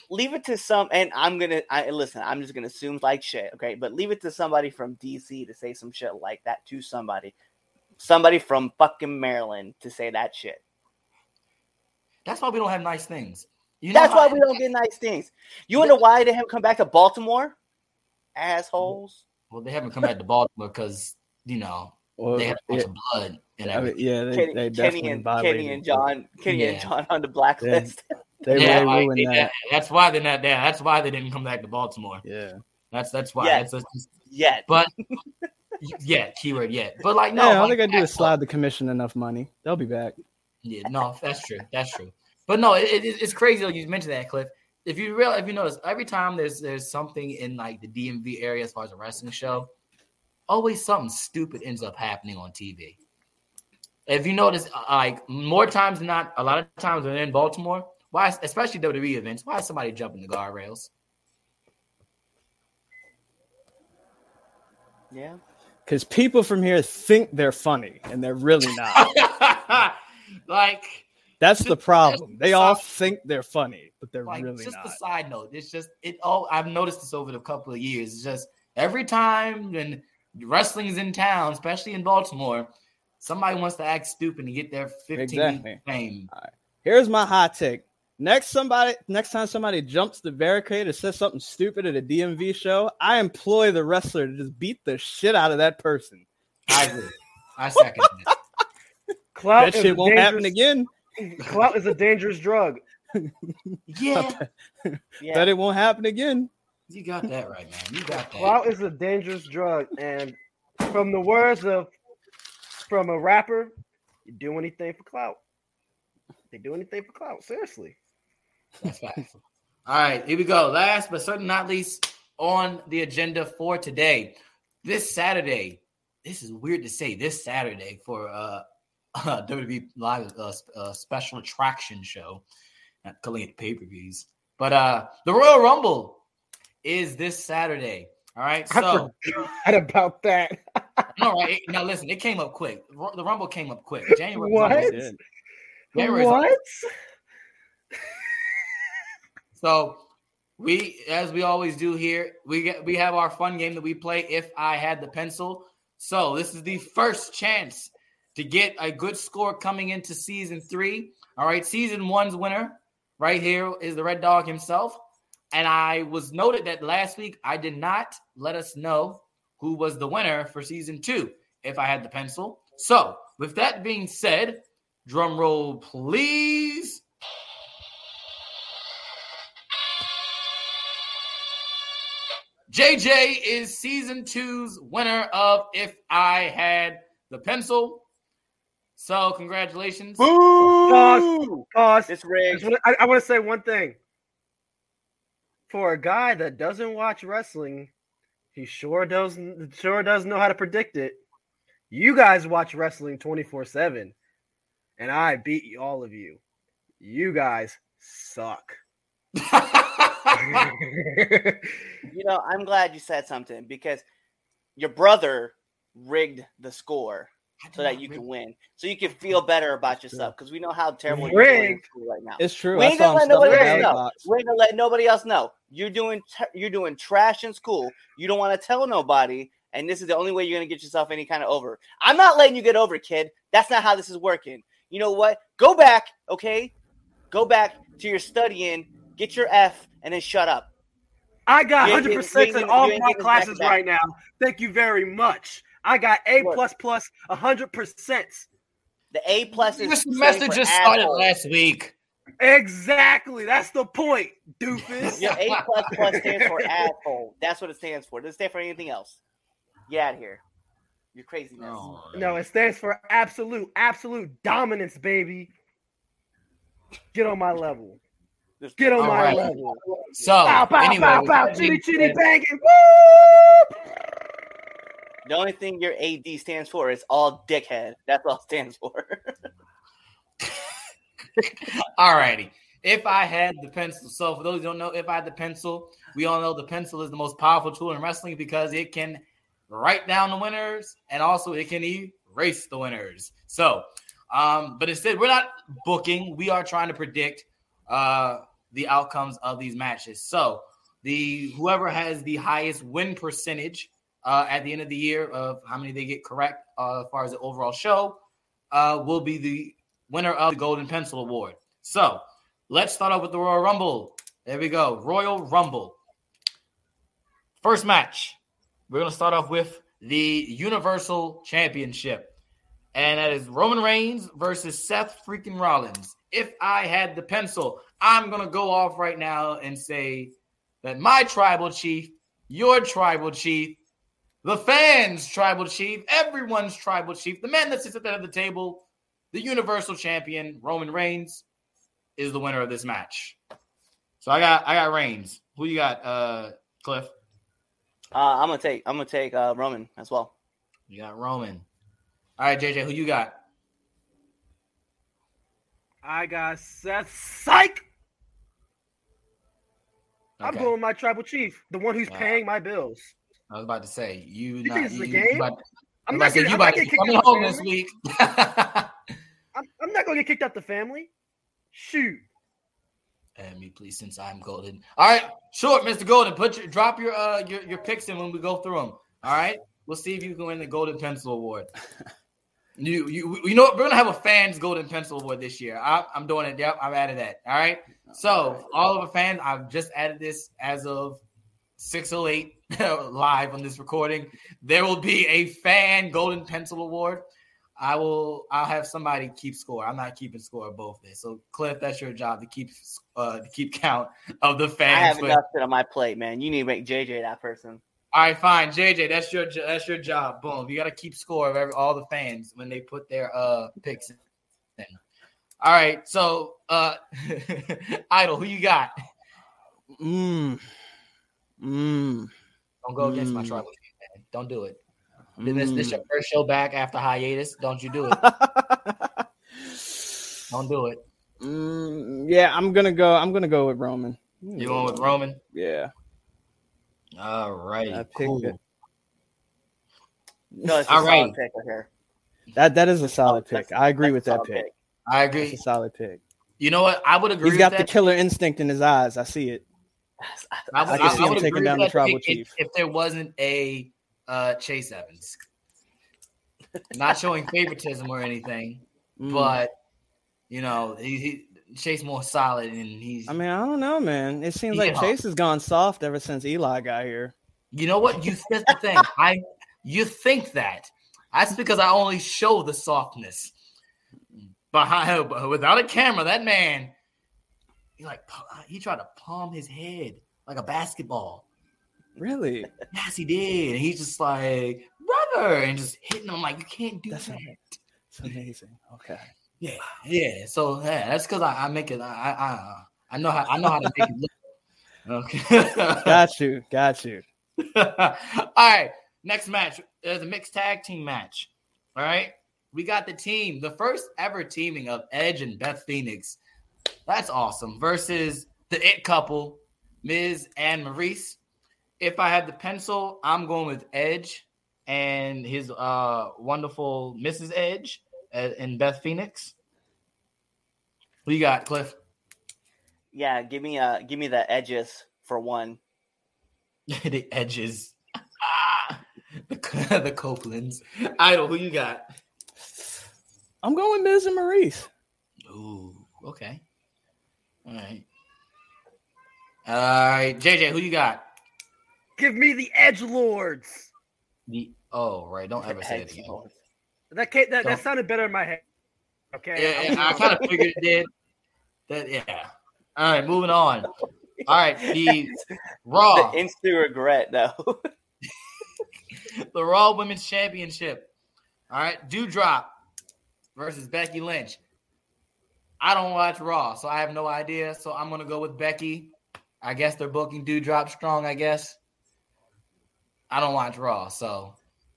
leave it to some. And I'm gonna, I listen. I'm just gonna assume like shit, okay? But leave it to somebody from DC to say some shit like that to somebody, somebody from fucking Maryland to say that shit. That's why we don't have nice things. You know That's how- why we don't get nice things. You wonder why they haven't come back to Baltimore? Assholes. Well, they haven't come back to Baltimore because you know, Or, they had a yeah, bunch of blood and I mean, yeah, they, Kenny, they Kenny definitely and. Kenny and Jon, Kenny and Jon on the blacklist. They yeah, really like, they- that. that- that's why they're not there. That's why they didn't come back to Baltimore. Yeah. That's that's why. Yeah. That's just, Yet. but yeah, keyword yet. But like no, yeah, all like, they gotta do is that's- slide the commission enough money. They'll be back. Yeah, no, that's true. That's true. But no, it, it- it's crazy though. You mentioned that, Cliff. If you real, if you notice, every time there's there's something in like the DMV area as far as a wrestling show, always something stupid ends up happening on TV. If you notice, uh, like more times than not, a lot of times when they're in Baltimore, why, especially WWE events, why is somebody jumping the guardrails? Yeah. Because people from here think they're funny and they're really not. like, That's the problem. They all think they're funny, but they're like really just not. a side note it's just it all i've noticed this over the couple of years it's just every time when wrestling's in town especially in baltimore somebody wants to act stupid and get their 15 Exactly. week fame Here's my hot take. Next somebody next time somebody jumps the barricade or says something stupid at a DMV show, I employ the wrestler to just beat the shit out of that person. i agree i second that Clout that is shit won't happen again. Clout is a dangerous drug. yeah Yeah. Bet it won't happen again. you got that right man you got that Clout is a dangerous drug, and from the words of from a rapper, you do anything for clout. They do anything for clout. Seriously. That's facts. All right, here we go. Last but certainly not least on the agenda for today. This Saturday, this is weird to say, this Saturday for uh, uh WWE Live uh, uh, special attraction show. Not calling it pay per views, but uh the Royal Rumble is this Saturday. All right, I so about that. no, right now listen, it came up quick. The Rumble came up quick. January What? January's what? So we, as we always do here, we get we have our fun game that we play. If I had the pencil, so this is the first chance to get a good score coming into season three. All right, season one's winner right here is the Red Dog himself. And I was noted that last week I did not let us know who was the winner for season two. If I had the pencil, so with that being said, drum roll, please. JJ is season two's winner of If I Had the Pencil. So, congratulations. Pause. Pause. It's I, rigged. I, I want to say one thing. For a guy that doesn't watch wrestling, he sure does sure does know how to predict it. You guys watch wrestling 24/7 and I beat all of you. You guys suck. You know, I'm glad you said something because your brother rigged the score so that you can win, so you can feel better about yourself. Because we know how terrible you're doing in school right now. It's true. We I ain't gonna let nobody else know. We ain't gonna let nobody else know. You're doing t- you're doing trash in school. You don't want to tell nobody, and this is the only way you're gonna get yourself any kind of over. I'm not letting you get over, kid. That's not how this is working. You know what? Go back, okay? Go back to your studying, get your F, and then shut up. I got 100 percent in all my classes back to back. right now. Thank you very much. I got A Look. plus plus hundred percent. The A plus is Your standing semester for just started asshole. last week. Exactly. That's the point, doofus. yeah, A plus plus stands for asshole. That's what it stands for. It doesn't stand for anything else. Get out of here. You're craziness. Oh, no, it stands for absolute, absolute dominance, baby. Get on my level. Just- Get on All my right. level. So, Bow, bow, anyway, bow, with bow. that Chitty, chitty, said- banging. Woo! The only thing your AD stands for is all dickhead. That's all it stands for. All righty. If I had the pencil, so for those who don't know, if I had the pencil, we all know the pencil is the most powerful tool in wrestling because it can write down the winners and also it can erase the winners. So, um, but instead, we're not booking, we are trying to predict uh the outcomes of these matches. So, the whoever has the highest win percentage uh, at the end of the year of how many they get correct uh, as far as the overall show uh, will be the winner of the Golden Pencil Award. So let's start off with the Royal Rumble. There we go. Royal Rumble. First match. We're going to start off with the Universal Championship. And that is Roman Reigns versus Seth freaking Rollins. If I had the pencil, I'm going to go off right now and say that my tribal chief, your tribal chief, the fans' tribal chief, everyone's tribal chief, the man that sits at the head of the table, the Universal Champion, Roman Reigns, is the winner of this match. So I got I got Reigns. Who you got, uh, Cliff? Uh, I'm gonna take I'm gonna take uh, Roman as well. You got Roman. All right, JJ, who you got? I got Seth Psych. I'm going with my tribal chief, the one who's Wow. paying my bills. I was about to say you. You not, think it's you, the you game? about- I'm I'm not about to say gonna, you I'm about not to gonna be kick coming out home this week. I'm, I'm not gonna get kicked out the family. Shoot. and me, please, since I'm golden. All right, short, Mr. Golden. Put your drop your uh your, your picks in when we go through them. All right, we'll see if you can win the Golden Pencil Award. You you you know what? We're gonna have a fans Golden Pencil Award this year. I, I'm doing it. Yep, I've added that. All right. So all of the fans, I've just added this as of 608 live on this recording. There will be a fan Golden Pencil Award. I will. I'll have somebody keep score. I'm not keeping score of both this. So Cliff, that's your job to keep uh to keep count of the fans. I fans. have But- enough shit on my plate, man. You need to make JJ that person. all right, fine, JJ. That's your that's your job. Boom. You got to keep score of every, all the fans when they put their uh picks in. All right. So, uh, Idol, who you got? Mm. Mm. Don't go against my Mm. tribal chief, man. Don't do it. This this your first show back after hiatus. Don't you do it. Don't do it. Mm, yeah, I'm gonna go. I'm gonna go with Roman. You going with Roman? Yeah, All right. I picked Cool. it. No, it's a All solid right. pick right here. that that is a solid That's- pick. I agree with that solid pick. I That's agree. a solid pick. You know what? I would agree. He's got with the killer instinct in his eyes. I see it. I, would- I can see him taking down the tribal pick if- chief. If, there wasn't a uh, Chase Evans, not showing favoritism or anything, Mm. but you know, he, he Chase more solid and he's. I mean, I don't know, man. It seems like Chase has gone soft ever since Eli got here. you know what? You that's the thing. I you think that that's because I only show the softness behind without a camera. That man, he like he tried to palm his head like a basketball. Really? Yes, he did. And he's just like, brother, and just hitting him like, you can't do That's that. It's amazing. Okay. Yeah, yeah. So yeah, that's because I, I make it. I, I I know how I know how to make it look. Okay. Got you. Got you. All right. Next match. There's a mixed tag team match. All right. We got the team, the first ever teaming of Edge and Beth Phoenix. That's awesome. Versus the it couple, Miz and Maryse. If I had the pencil, I'm going with Edge and his uh wonderful Mrs. Edge uh, and Beth Phoenix. Who you got, Cliff? Yeah, give me uh give me the edges for one. the Edges. Ah, the, the Copelands. Idol, who you got? I'm going Miz and Maryse. Ooh, okay. All right. All right, JJ, who you got? Give me the Edge Lords. The oh, right. Don't ever say it Edge again. That ca- that, that Don't- sounded better in my head. Okay. Yeah, yeah, I kind of figured it did. That yeah. All right, moving on. All right, the Raw, The instant regret though. the Raw Women's Championship. All right, Doudrop versus Becky Lynch. I don't watch Raw, so I have no idea. So I'm gonna go with Becky. I guess they're booking Doudrop strong. I guess. I don't watch Raw, so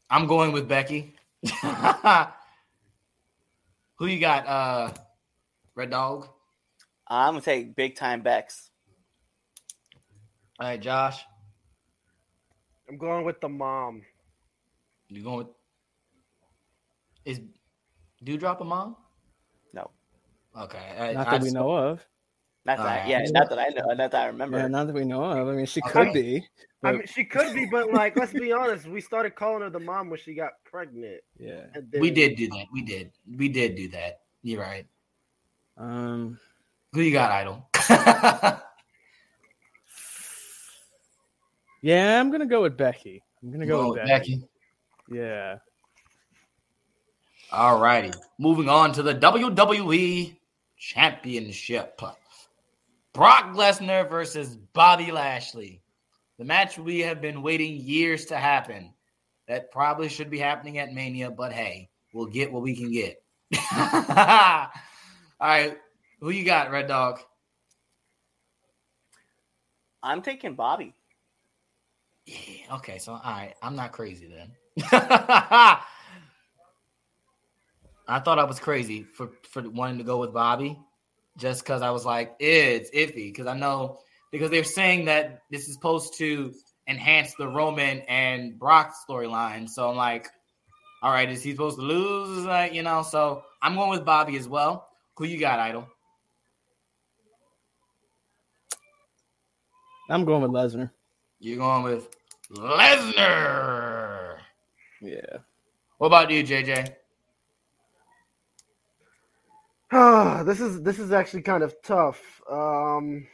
I'm going with Becky. Who you got? Uh, Red Dog. I'm gonna take big time Bex. All right, Josh. I'm going with the mom. You going with? Is Doudrop a mom? No. Okay. I, Not I that we just- know of. Not that, Alright. yeah, not that I know, not that I remember. Yeah, not that we know of. I mean, she Okay. could be. I mean, she could be, but like, let's be honest. We started calling her the mom when she got pregnant. yeah. Then, We did do that. We did. We did do that. You're right. Um. Who you got, Idol? Yeah, I'm gonna go with Becky. I'm gonna go with Becky. Yeah. All righty. Moving on to the WWE Championship. Brock Lesnar versus Bobby Lashley. The match we have been waiting years to happen. That probably should be happening at Mania, but hey, we'll get what we can get. all right. Who you got, Red Dog? I'm taking Bobby. Yeah, okay, so all right, I'm not crazy then. I thought I was crazy for for wanting to go with Bobby, just because I was like, it's iffy. Because I know because they're saying that this is supposed to enhance the Roman and Brock storyline. So I'm like, all right, is he supposed to lose? Like, you know, so I'm going with Bobby as well. Who you got, Idol? I'm going with Lesnar. You're going with Lesnar. Yeah. What about you, JJ? Ah, this is this is actually kind of tough. Um,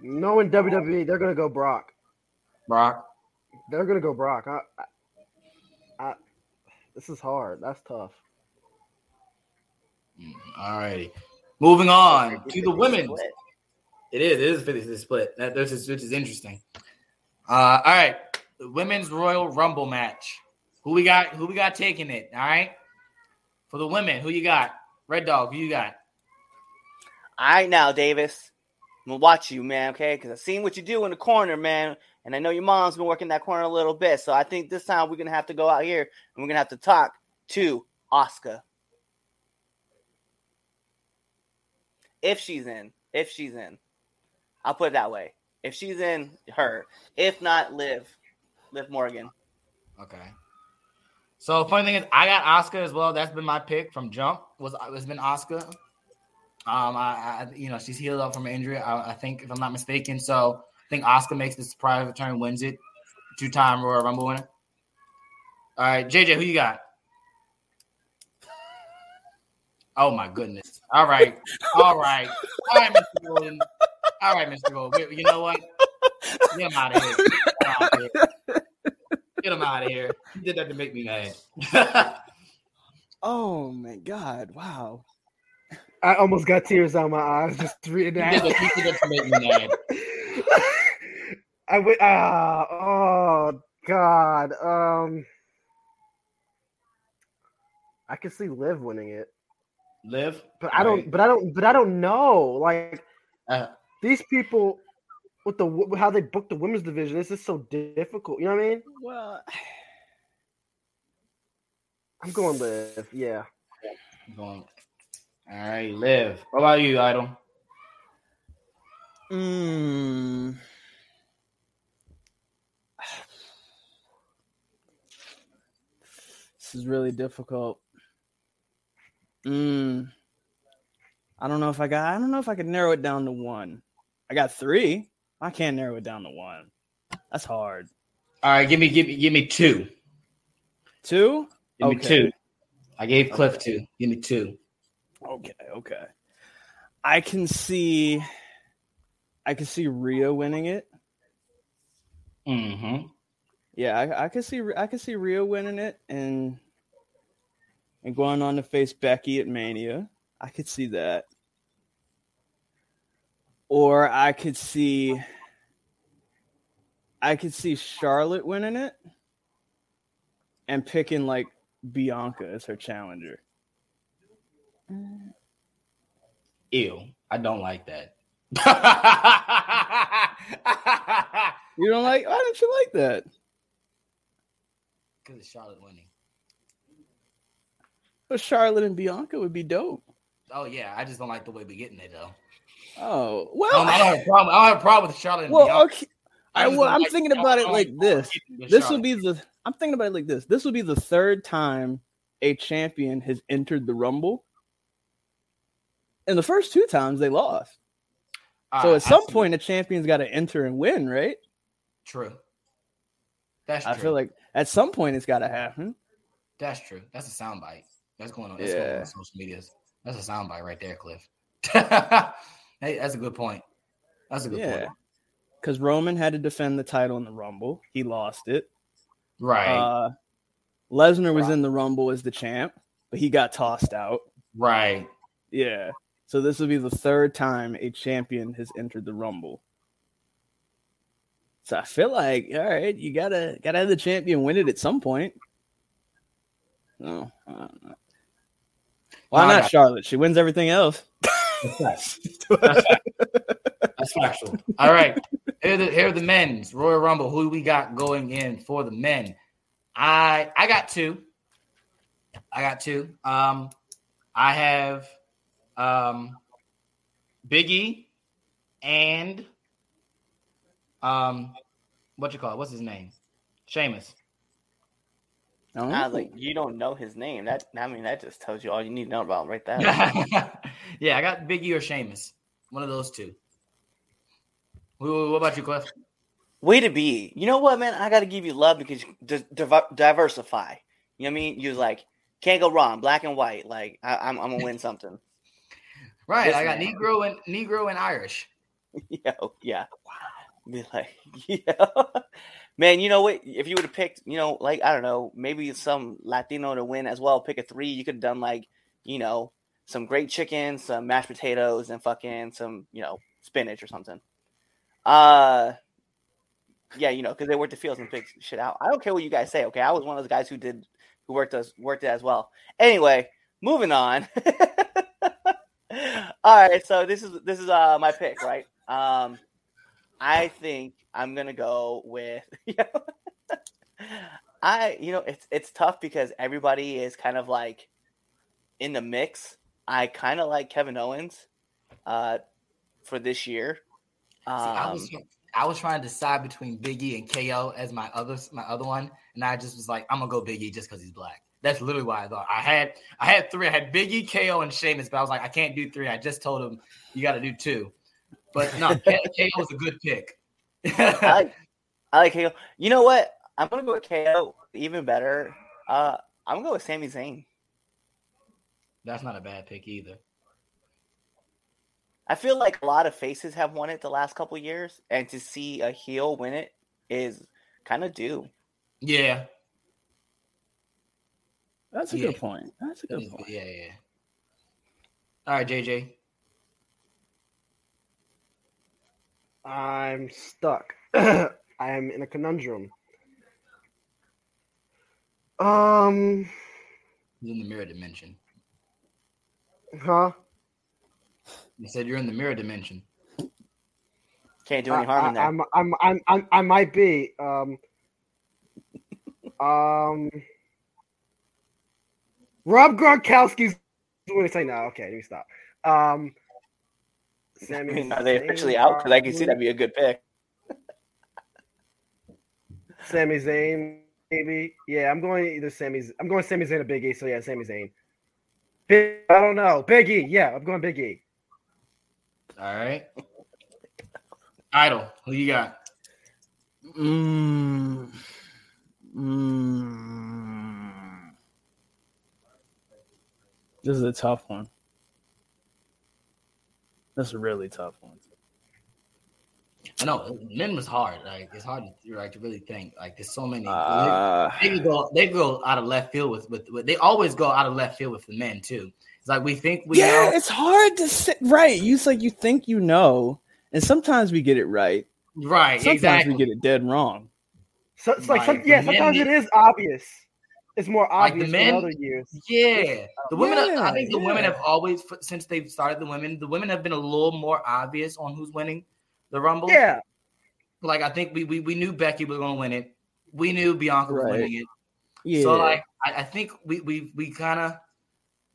knowing WWE, they're gonna go Brock. Brock. They're gonna go Brock. I, I, I, this is hard. That's tough. All righty. Moving on to the 50-50 women. split. It is. It is 50 split. That this is which is interesting. Uh, all right. The women's Royal Rumble match. Who we got? Who we got taking it? All right. For the women, who you got? Red Dog. Who you got? All right, now, Davis. I'm gonna watch you, man. Okay, because I've seen what you do in the corner, man, and I know your mom's been working that corner a little bit. So I think this time we're gonna have to go out here and we're gonna have to talk to Asuka if she's in. If she's in, I'll put it that way. If she's in, her. If not, Liv, Liv Morgan. Okay. So funny thing is, I got Asuka as well. That's been my pick from jump. Was it's been Asuka. Um, I, I you know she's healed up from injury. I, I think if I'm not mistaken. So I think Asuka makes the surprise return, wins it, two time Royal Rumble winner. All right, JJ, who you got? Oh my goodness! All right, all right, all right, Mr. Golden. All right, Mr. Golden. You know what? Get him out of here. Get him out of here. Get him out of here. He did that to make me mad. Oh my god! Wow. I almost got tears out my eyes just reading He did that. that, he did that to make me mad. I went. Ah, oh God. Um, I could see Liv winning it, Liv, but I don't. But I don't. But I don't know. Like Uh, these people with the w- how they book the women's division. This is so difficult. You know what I mean? Well, I'm going Liv. Yeah. going. All right, Liv. What about you, Idol? mm, this is really difficult. Mm, I don't know if I got. I don't know if I could narrow it down to one. I got three. I can't narrow it down to one. That's hard. All right, give me, give me, give me two. Two. Give me Okay. two. I gave Cliff two. Give me two. Okay, okay. I can see I can see Rhea winning it. Mm-hmm. Yeah, I, I can see I can see Rhea winning it and and going on to face Becky at Mania. I could see that. Or I could see I could see Charlotte winning it and picking like Bianca as her challenger. Ew. I don't like that. You don't like why don't you like that? Because it's Charlotte winning. But Charlotte and Bianca would be dope. Oh yeah, I just don't like the way we're getting it though. Oh I well, don't, I don't have a problem. I don't have a problem with Charlotte well, okay. I, I well, I'm like- thinking about it like this. This will Charlotte. be the. I'm thinking about it like this. This will be the third time a champion has entered the Rumble, and the first two times they lost. All so at some point, a champion's got to enter and win, right? true. That's true. I feel like at some point it's got to happen. That's true. That's a soundbite. That's going on. That's going on Yeah. on social medias. That's a soundbite right there, Cliff. hey, that's a good point. That's a good Yeah. point. because Roman had to defend the title in the Rumble. He lost it. Right. Uh, Lesnar was in the Rumble as the champ, but he got tossed out. right. Yeah. So this will be the third time a champion has entered the Rumble. So I feel like, all right, you gotta gotta have the champion win it at some point. No, I don't know. Why No, not Charlotte? She wins everything else. That's That's factual. All right. Here are the here are the men's Royal Rumble. Who we got going in for the men? I I got two. I got two. Um, I have um Big E and um what you call it? What's his name? Sheamus. Oh, I was like, you don't know his name. That I mean, that just tells you all you need to know about him right there. yeah, I got Big E or Sheamus. One of those two. Who- What about you, Cliff? Way to be. You know what, man? I got to give you love because you di- diver- diversify. You know what I mean? You're like, can't go wrong. Black and white. Like, I- I'm, I'm going to win something. Right, This I got man. Negro and Negro and Irish. Yo, yeah. Be like, yeah. Man, you know what? If you would have picked, you know, like, I don't know, maybe some Latino to win as well, pick a three, you could have done, like, you know, some great chicken, some mashed potatoes, and fucking some, you know, spinach or something. Uh, yeah, you know, because they worked the fields and picked shit out. I don't care what you guys say, okay? I was one of those guys who did, who worked as worked it as well. Anyway, moving on. All right, so this is this is uh my pick, right? Um, I think I'm gonna go with. I you know it's it's tough because everybody is kind of like in the mix. I kind of like Kevin Owens, uh, for this year. See, I was Um, I was trying to decide between Big E and KO as my other my other one, and I just was like, I'm gonna go Big E just because he's black. That's literally why I thought I had I had three. I had Big E, KO, and Sheamus, but I was like, I can't do three. I just told him you got to do two. But no, K- KO was a good pick. I like I like KO. You know what? I'm gonna go with KO. Even better. Uh, I'm gonna go with Sami Zayn. That's not a bad pick either. I feel like a lot of faces have won it the last couple years, and to see a heel win it is kind of due. Yeah, That's a Yeah. good point. That's a good point. yeah, yeah. All right, JJ. I'm stuck. I am in a conundrum. Um, He's in the mirror dimension. huh? You said you're in the mirror dimension. Can't do any harm in I, there. I'm, I'm, I'm, I'm, I might be. Um, um, Rob Gronkowski's going to say no. Okay, let me stop. Um, I mean, are they Zayn actually out? Because I can see that'd be a good pick. Sami Zayn, maybe. Yeah, I'm going either Sami. I'm going Sami Zayn or Big E. So yeah, Sami Zayn. Big, I don't know. Big E. Yeah, I'm going Big E. All right. Idol, who you got? Mm. Mm. This is a tough one. This is a really tough one. I know men was hard. Like it's hard to like to really think. Like there's so many. Uh, they, they go they go out of left field with, with with they always go out of left field with the men too. It's like we think we yeah, know. it's hard to sit right. You like you think you know, and sometimes we get it right. Right, Sometimes exactly. we get it dead wrong. So it's like, some, yeah, the men sometimes it is obvious. It's more Like, the obvious men- than other years. Yeah, the women. Yeah, I think the women have always, since they've started the women, the women have been a little more obvious on who's winning the rumble. Yeah, like I think we we, we knew Becky was going to win it. We knew Bianca was Right. winning it. Yeah. So like I, I think we we we kind of,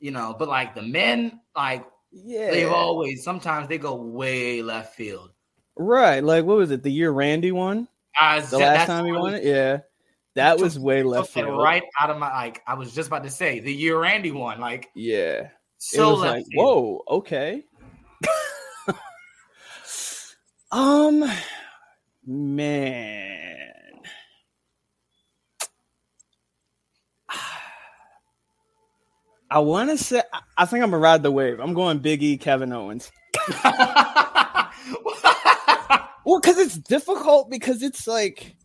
you know, but like the men, like yeah. they've always sometimes they go way left field. right. Like what was it? The year Randy won? I, The last time he won it? Yeah. That was way left field. right out of my like. I was just about to say the year Randy won. Like Yeah. so it was left like, whoa, okay. um, man, I want to say, I- think I'm gonna ride the wave. I'm going Big E, Kevin Owens. Well, because it's difficult because it's like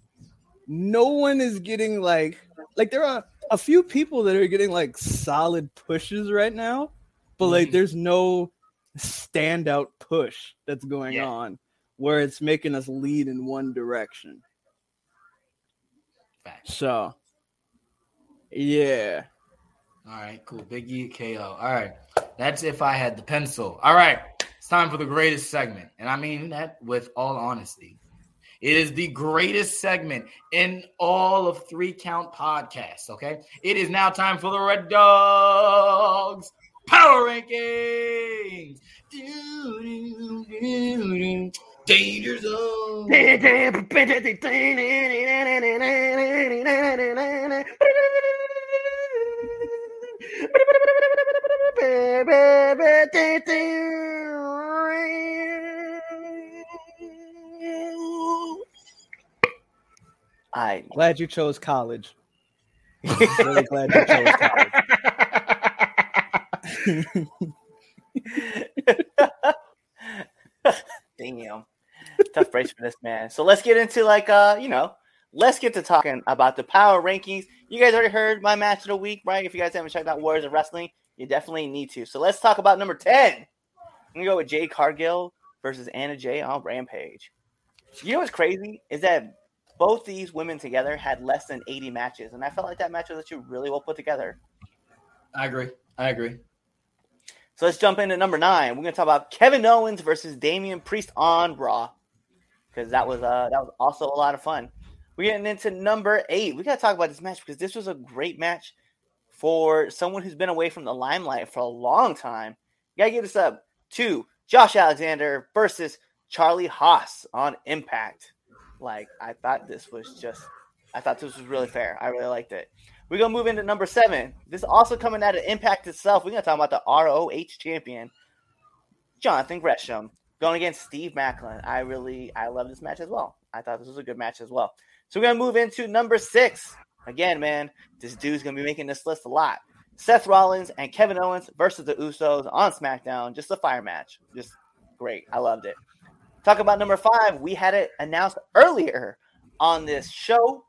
no one is getting like like there are a few people that are getting like solid pushes right now, but like Mhm. there's no standout push that's going Yeah. on where it's making us lead in one direction. Facts. So yeah. All right, cool. Big E KO. All right. That's if I had the pencil. All right. It's time for the greatest segment. And I mean that with all honesty. It is the greatest segment in all of three count podcasts. Okay. It is now time for the Red Dogs Power Rankings. Danger Zone. I Glad you chose college. really glad you chose college. Damn. Tough breaks for this man. So let's get into like uh, you know, let's get to talking about the power rankings. You guys already heard my match of the week, right? If you guys haven't checked out Warriors of Wrestling, you definitely need to. So let's talk about number 10. I'm gonna go with Jade Cargill versus Anna Jay on Rampage. You know what's crazy is that both these women together had less than 80 matches, and I felt like that match was actually really well put together. I agree. I agree. So let's jump into number nine. We're gonna talk about Kevin Owens versus Damian Priest on Raw because that was uh that was also a lot of fun. We're getting into number eight. We gotta talk about this match because this was a great match for someone who's been away from the limelight for a long time. You gotta give this up to Josh Alexander versus Charlie Haas on Impact. Like I thought this was just, I thought this was really fair. I really liked it. We're gonna move into number seven. This is also coming out of Impact itself. We're gonna talk about the ROH champion, Jonathan Gresham, going against Steve Maclin. I really, I love this match as well. I thought this was a good match as well. So we're gonna move into number six. Again, man, this dude's gonna be making this list a lot. Seth Rollins and Kevin Owens versus the Usos on SmackDown. Just a fire match. Just great. I loved it. Talk about number five. We had it announced earlier on this show.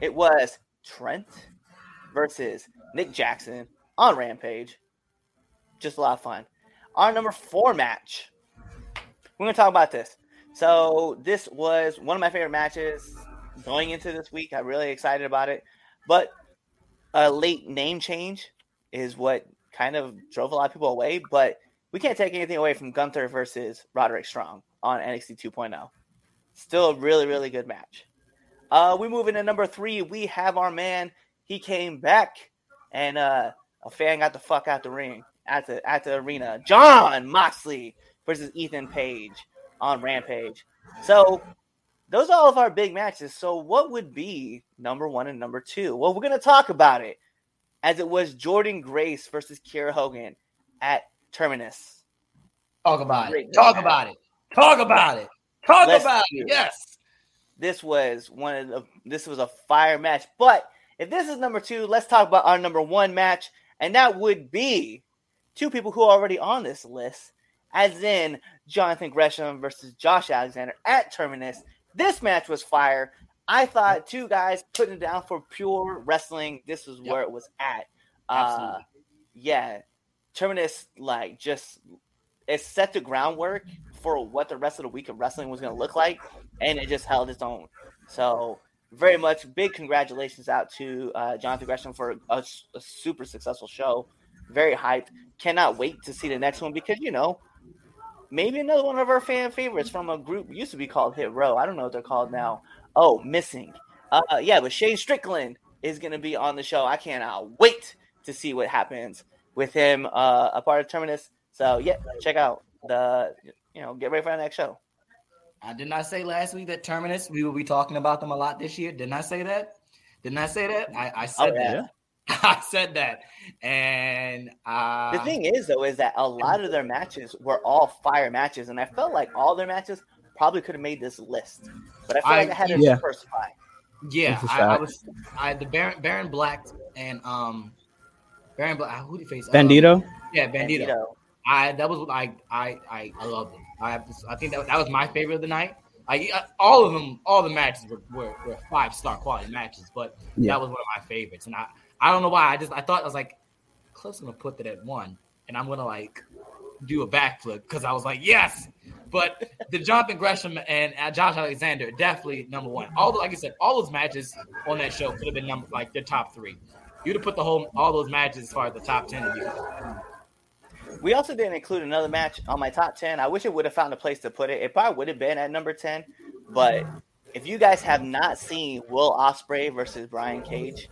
It was Trent versus Nick Jackson on Rampage. Just a lot of fun. Our number four match. We're going to talk about this. So, this was one of my favorite matches going into this week. I'm really excited about it. But a late name change is what kind of drove a lot of people away. But we can't take anything away from Gunther versus Roderick Strong on NXT 2.0. Still a really, really good match. Uh, we move into number three. We have our man. He came back, and uh, a fan got the fuck out the ring at the at the arena. Jon Moxley versus Ethan Page on Rampage. So those are all of our big matches. So what would be number one and number two? Well, we're gonna talk about it as it was Jordynne Grace versus Kiera Hogan at Terminus. Talk about Great it. Talk match. about it. Talk about it. Talk Let's about it. Yes. This was one of the this was a fire match. But if this is number two, let's talk about our number one match, and that would be two people who are already on this list, as in Jonathan Gresham versus Josh Alexander at Terminus. This match was fire. I thought two guys putting it down for pure wrestling. This was Yep. where it was at. Uh, yeah, Terminus like just it set the groundwork for what the rest of the week of wrestling was going to look like, and it just held its own. So very much big congratulations out to uh, Jonathan Gresham for a, a super successful show. Very hyped. Cannot wait to see the next one because you know maybe another one of our fan favorites from a group used to be called Hit Row. I don't know what they're called now. Oh, missing. Uh, yeah, but Shane Strickland is going to be on the show. I cannot wait to see what happens with him, uh, a part of Terminus. So yeah, check out the you know get ready for the next show. I did not say last week that Terminus, we will be talking about them a lot this year. Didn't I say that? Didn't I say that? I, I said Oh, yeah. that. I said that. And uh, The thing is though is that a lot of their matches were all fire matches, and I felt like all their matches probably could have made this list, but I feel I- like I had to yeah. diversify. yeah, I, a I, I fact. was I the Baron Baron Black and um Baron Black who did he face? Uh, Bandito. yeah, Bandito. Bandito. I that was what I I I, I loved it. I have to, I think that that was my favorite of the night. Uh, all of them, all the matches were, were, were five star quality matches, but Yeah. that was one of my favorites. And I, I don't know why. I just I thought I was like, Cliff's gonna put that at one, and I'm gonna like do a backflip because I was like, yes. But the Jonathan Gresham and uh, Josh Alexander definitely number one. Although, like I said, all those matches on that show could have been number like the top three. You'd have put the whole all those matches as far as the top ten. Of you. We also didn't include another match on my top 10. I wish it would have found a place to put it. It probably would have been at number 10. But if you guys have not seen Will Ospreay versus Brian Cage,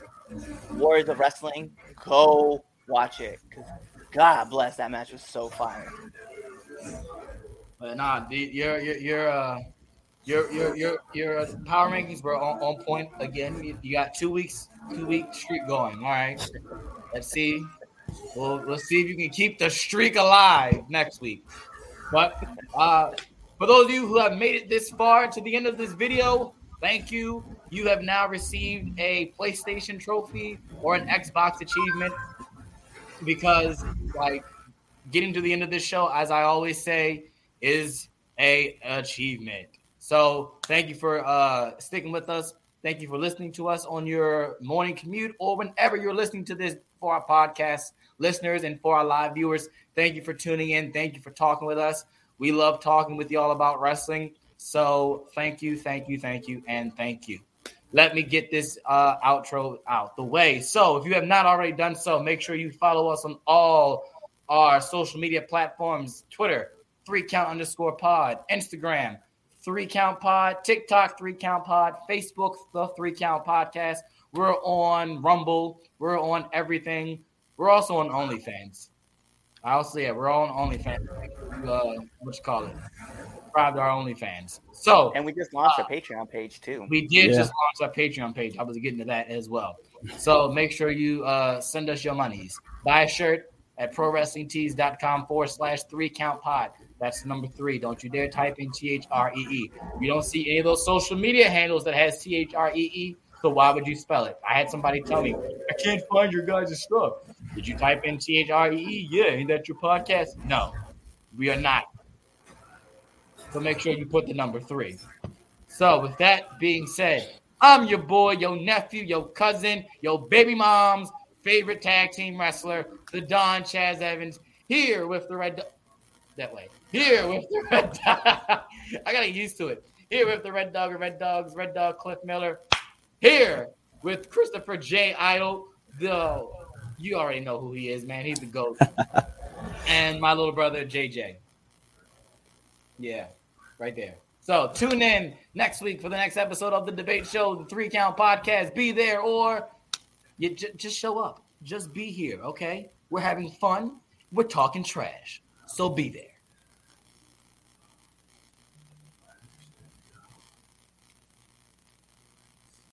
Warriors of Wrestling, go watch it. Cause God bless, that match was so fire. But nah, the, your your your uh your your your your power rankings were on, on point again. You, you got two weeks, two week streak going. All right, let's see. We'll let's see if you can keep the streak alive next week. But uh, for those of you who have made it this far to the end of this video, thank you. You have now received a PlayStation trophy or an Xbox achievement because, like, getting to the end of this show, as I always say, is a achievement. So thank you for uh, sticking with us. Thank you for listening to us on your morning commute or whenever you're listening to this for our podcast listeners and for our live viewers. Thank you for tuning in. Thank you for talking with us. We love talking with you all about wrestling. So thank you, thank you, thank you, and thank you. Let me get this uh, outro out the way. So if you have not already done so, make sure you follow us on all our social media platforms Twitter, three count underscore pod, Instagram, three count pod, TikTok, three count pod, Facebook, the three count podcast. We're on Rumble. We're on everything. We're also on OnlyFans. I'll say it. We're on OnlyFans. Uh, what you call it? Subscribe to our OnlyFans. So And we just launched a Patreon page too. we did Yeah. just launch our Patreon page. I was getting to that as well. So make sure you uh, send us your monies. Buy a shirt at prowrestlingtees.com forward slash three count pod. That's number three. Don't you dare type in T H R E E. You don't see any of those social media handles that has T H R E E. So why would you spell it? I had somebody tell me, I can't find your guys' stuff. Did you type in T H R E E? Yeah, ain't that your podcast? No, we are not. So make sure you put the number three. So, with that being said, I'm your boy, your nephew, your cousin, your baby mom's favorite tag team wrestler, the Don Chaz Evans, here with the red. Do- that way. Here with the red. Dog. I gotta get used to it. Here with the red dog and red dogs, red dog Cliff Miller. Here with Christopher J. Idol. The you already know who he is, man. He's the goat. and my little brother JJ. Yeah, right there. So tune in next week for the next episode of the debate show, the Three Count Podcast. Be there or you j- just show up. Just be here, okay? We're having fun. We're talking trash. So be there.